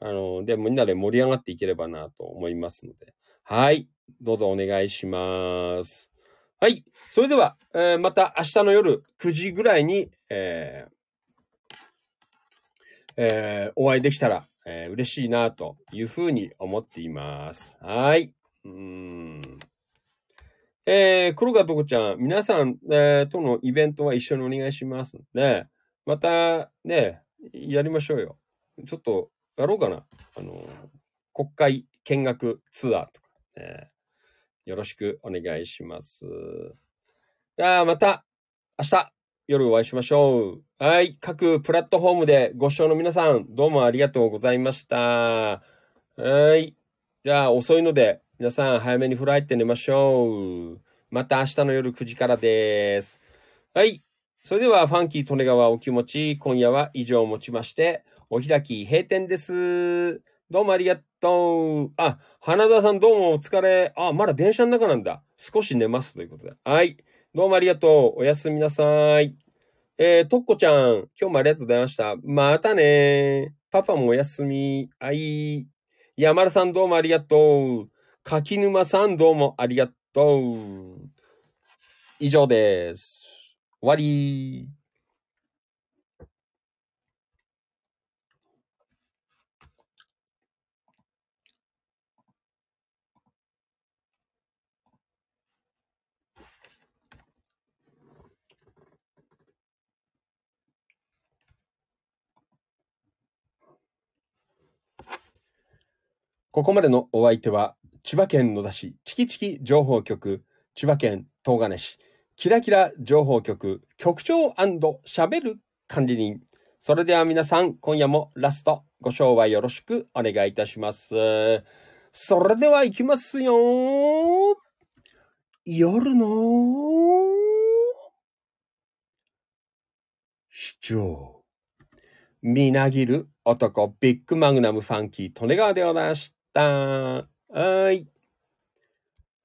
Speaker 2: あの、で、みんなで盛り上がっていければなと思いますので。はい。どうぞお願いします。はい。それでは、えーまた明日の夜9時ぐらいに、えーえーお会いできたら、えー嬉しいなというふうに思っています。はい。うん。えー、黒川とこちゃん、皆さん、えーとのイベントは一緒にお願いします。ね。また、ね、やりましょうよ。ちょっと、やろうかな。あの、国会見学ツアーとか、ね。よろしくお願いします。じゃあ、また、明日、夜お会いしましょう。はい。各プラットフォームでご視聴の皆さん、どうもありがとうございました。はい。じゃあ、遅いので、皆さん早めに風呂入って寝ましょう。また明日の夜9時からです。はい。それでは、ファンキー利根川お気持ち、今夜は以上をもちまして、お開き閉店です。どうもありがとう。あ、花田さんどうもお疲れ。あ、まだ電車の中なんだ。少し寝ますということで。はい。どうもありがとう。おやすみなさい。えー、とっこちゃん、今日もありがとうございました。またねパパもおやすみ。はい。山田さんどうもありがとう。柿沼さんどうもありがとう。以上です。終わり。ここまでのお相手は、千葉県野田市チキチキ情報局、千葉県東金市、キラキラ情報局、局長喋る管理人。それでは皆さん、今夜もラストご賞はよろしくお願いいたします。それでは行きますよ。夜の市長。みなぎる男、ビッグマグナムファンキー、利根川でございました。はーい。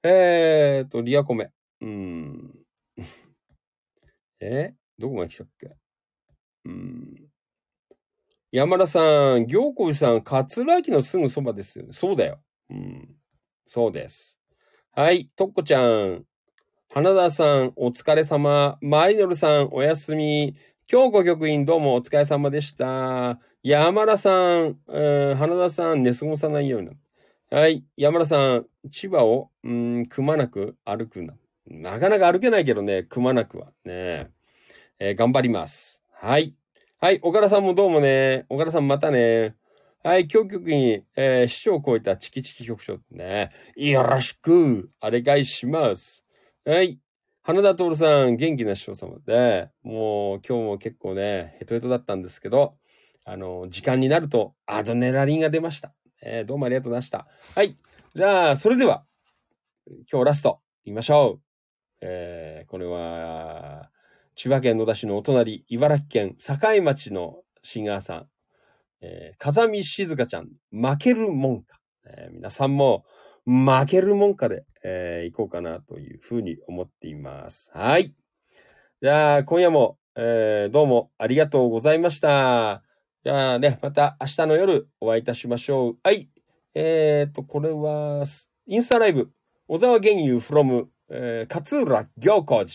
Speaker 2: えーと、リアコメ。うん。え？どこまで来たっけ？うん。山田さん、行子さん、桂駅のすぐそばですよね。そうだよ。うん。そうです。はい、とっこちゃん。花田さん、お疲れ様。マリノルさん、おやすみ。京子局員、どうもお疲れ様でした。山田さん、花田さん、寝過ごさないように。はい。山田さん、千葉を、うん、くまなく歩くな。なかなか歩けないけどね、くまなくは。ねえー頑張ります。はい。はい。岡田さんもどうもね。岡田さんまたね。はい。今日局員、えー、市長を超えたチキチキ局長ね。よろしく、お願いします。はい。花田徹さん、元気な市長様で、もう今日も結構ね、ヘトヘトだったんですけど、あの、時間になるとアドネラリンが出ました。えーどうもありがとうございました。はい。じゃあ、それでは、今日ラスト、行きましょう。えーこれは、千葉県野田市のお隣、茨城県境町のシンガーさん、えー風見静香ちゃん、負けるもんか。えー皆さんも、負けるもんかで、えー行こうかなというふうに思っています。はい。じゃあ、今夜も、えーどうもありがとうございました。じゃあね、また明日の夜お会いいたしましょう。はい。えっ、と、これは、インスタライブ、小沢玄友 from、えー勝浦行幸寺。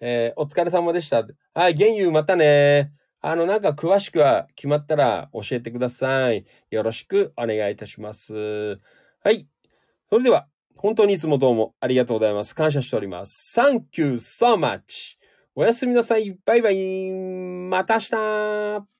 Speaker 2: えーお疲れ様でした。はい、玄友またね。あの、なんか詳しくは決まったら教えてください。よろしくお願いいたします。はい。それでは、本当にいつもどうもありがとうございます。感謝しております。Thank you so much. おやすみなさい。バイバイ。また明日。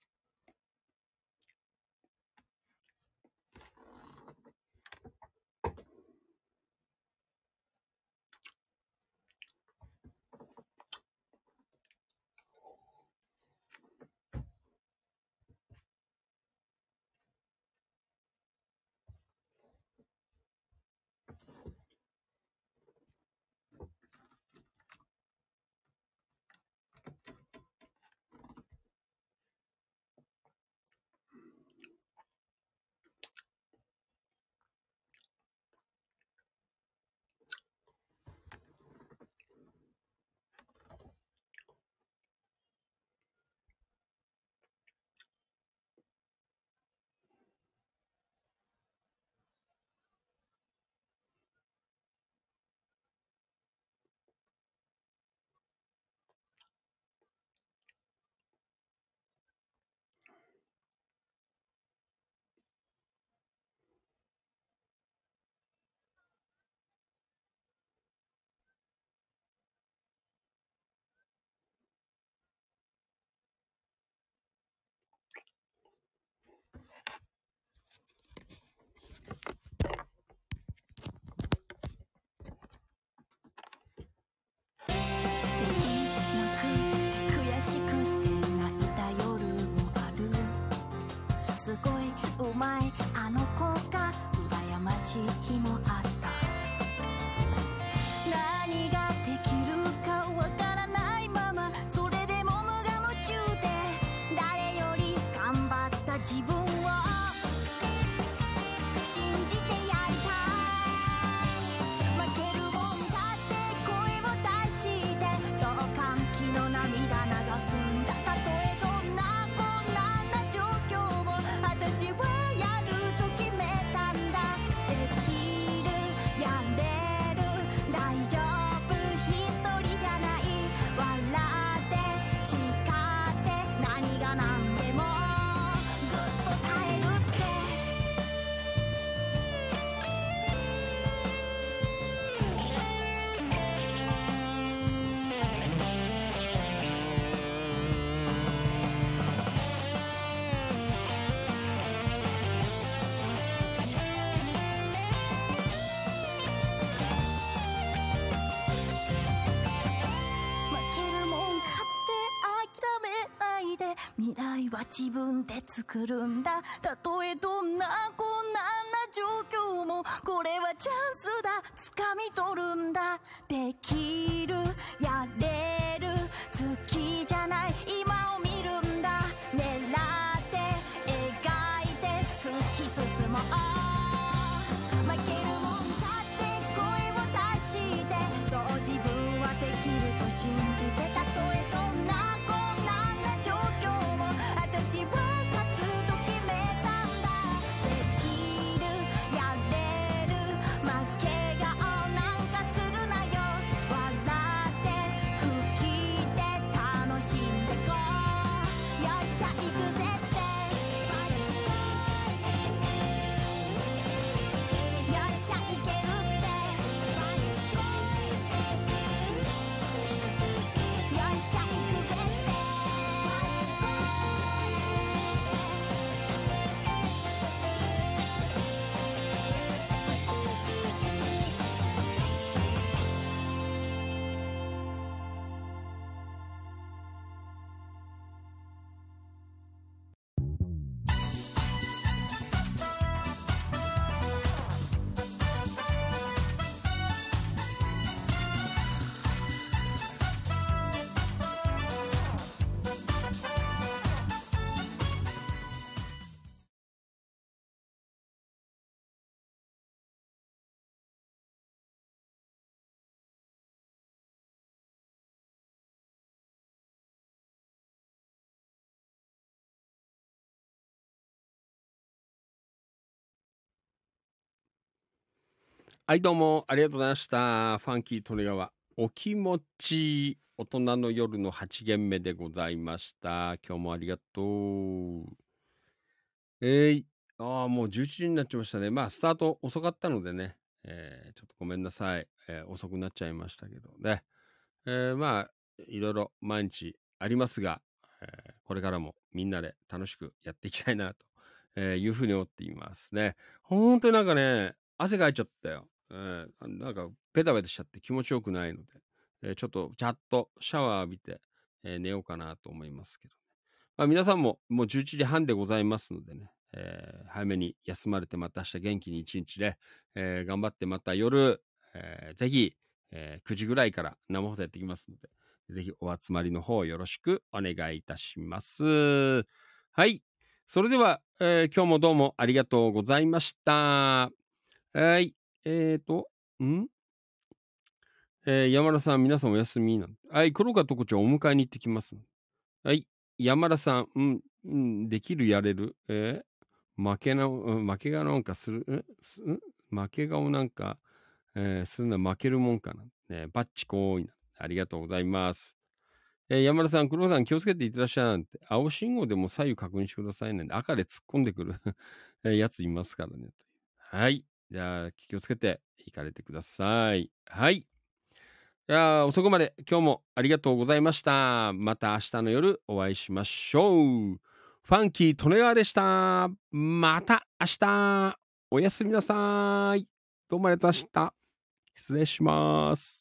Speaker 1: すごい。うまいあの子が羨ましい日もあった。何ができるかわからないままそれでも無我夢中で。誰より頑張った自分を信じてや作るんだ。たとえどんな困難な状況もこれはチャンスだ。掴み取るんだ。できる。やれ。るはい、
Speaker 2: どうもありがとうございました。ファンキー利根川。お気持ち、大人の夜の8限目でございました。今日もありがとう。えい、ああ、もう11時になっちゃいましたね。まあ、スタート遅かったのでね、えーちょっとごめんなさい。えー遅くなっちゃいましたけどね。えまあ、いろいろ毎日ありますが、えこれからもみんなで楽しくやっていきたいなと、えいうふうに思っていますね。本当になんかね、汗かいちゃったよ。えーなんか、ペタペタしちゃって気持ちよくないので、えーちょっとちゃっとシャワー浴びて、えー寝ようかなと思いますけどね。まあ、皆さんももう11時半でございますのでね、えー早めに休まれてまた明日元気に一日で、えー頑張ってまた夜、えーぜひ、えー9時ぐらいから生放送やっていきますので、ぜひお集まりの方よろしくお願いいたします。はい。それでは、えー今日もどうもありがとうございました。はい。えーと、ん？えー山田さん、皆さんお休みなん？はい、黒川特長お迎えに行ってきます。はい。山田さん、うん、うん、できる、やれる？えー負けな、うん負けがなんかする、んす負け顔なんか、えーするのは負けるもんかな？ね、バッチコーイな。ありがとうございます。えー山田さん、黒川さん気をつけていってらっしゃいなんて。青信号でも左右確認してくださいね。赤で突っ込んでくる えーやついますからね。はい。じゃあ、気をつけて行かれてください。はい。じゃあ、遅くまで今日もありがとうございました。また明日の夜お会いしましょう。ファンキー・利根川でした。また明日。おやすみなさい。どうもありがとうございました。失礼します。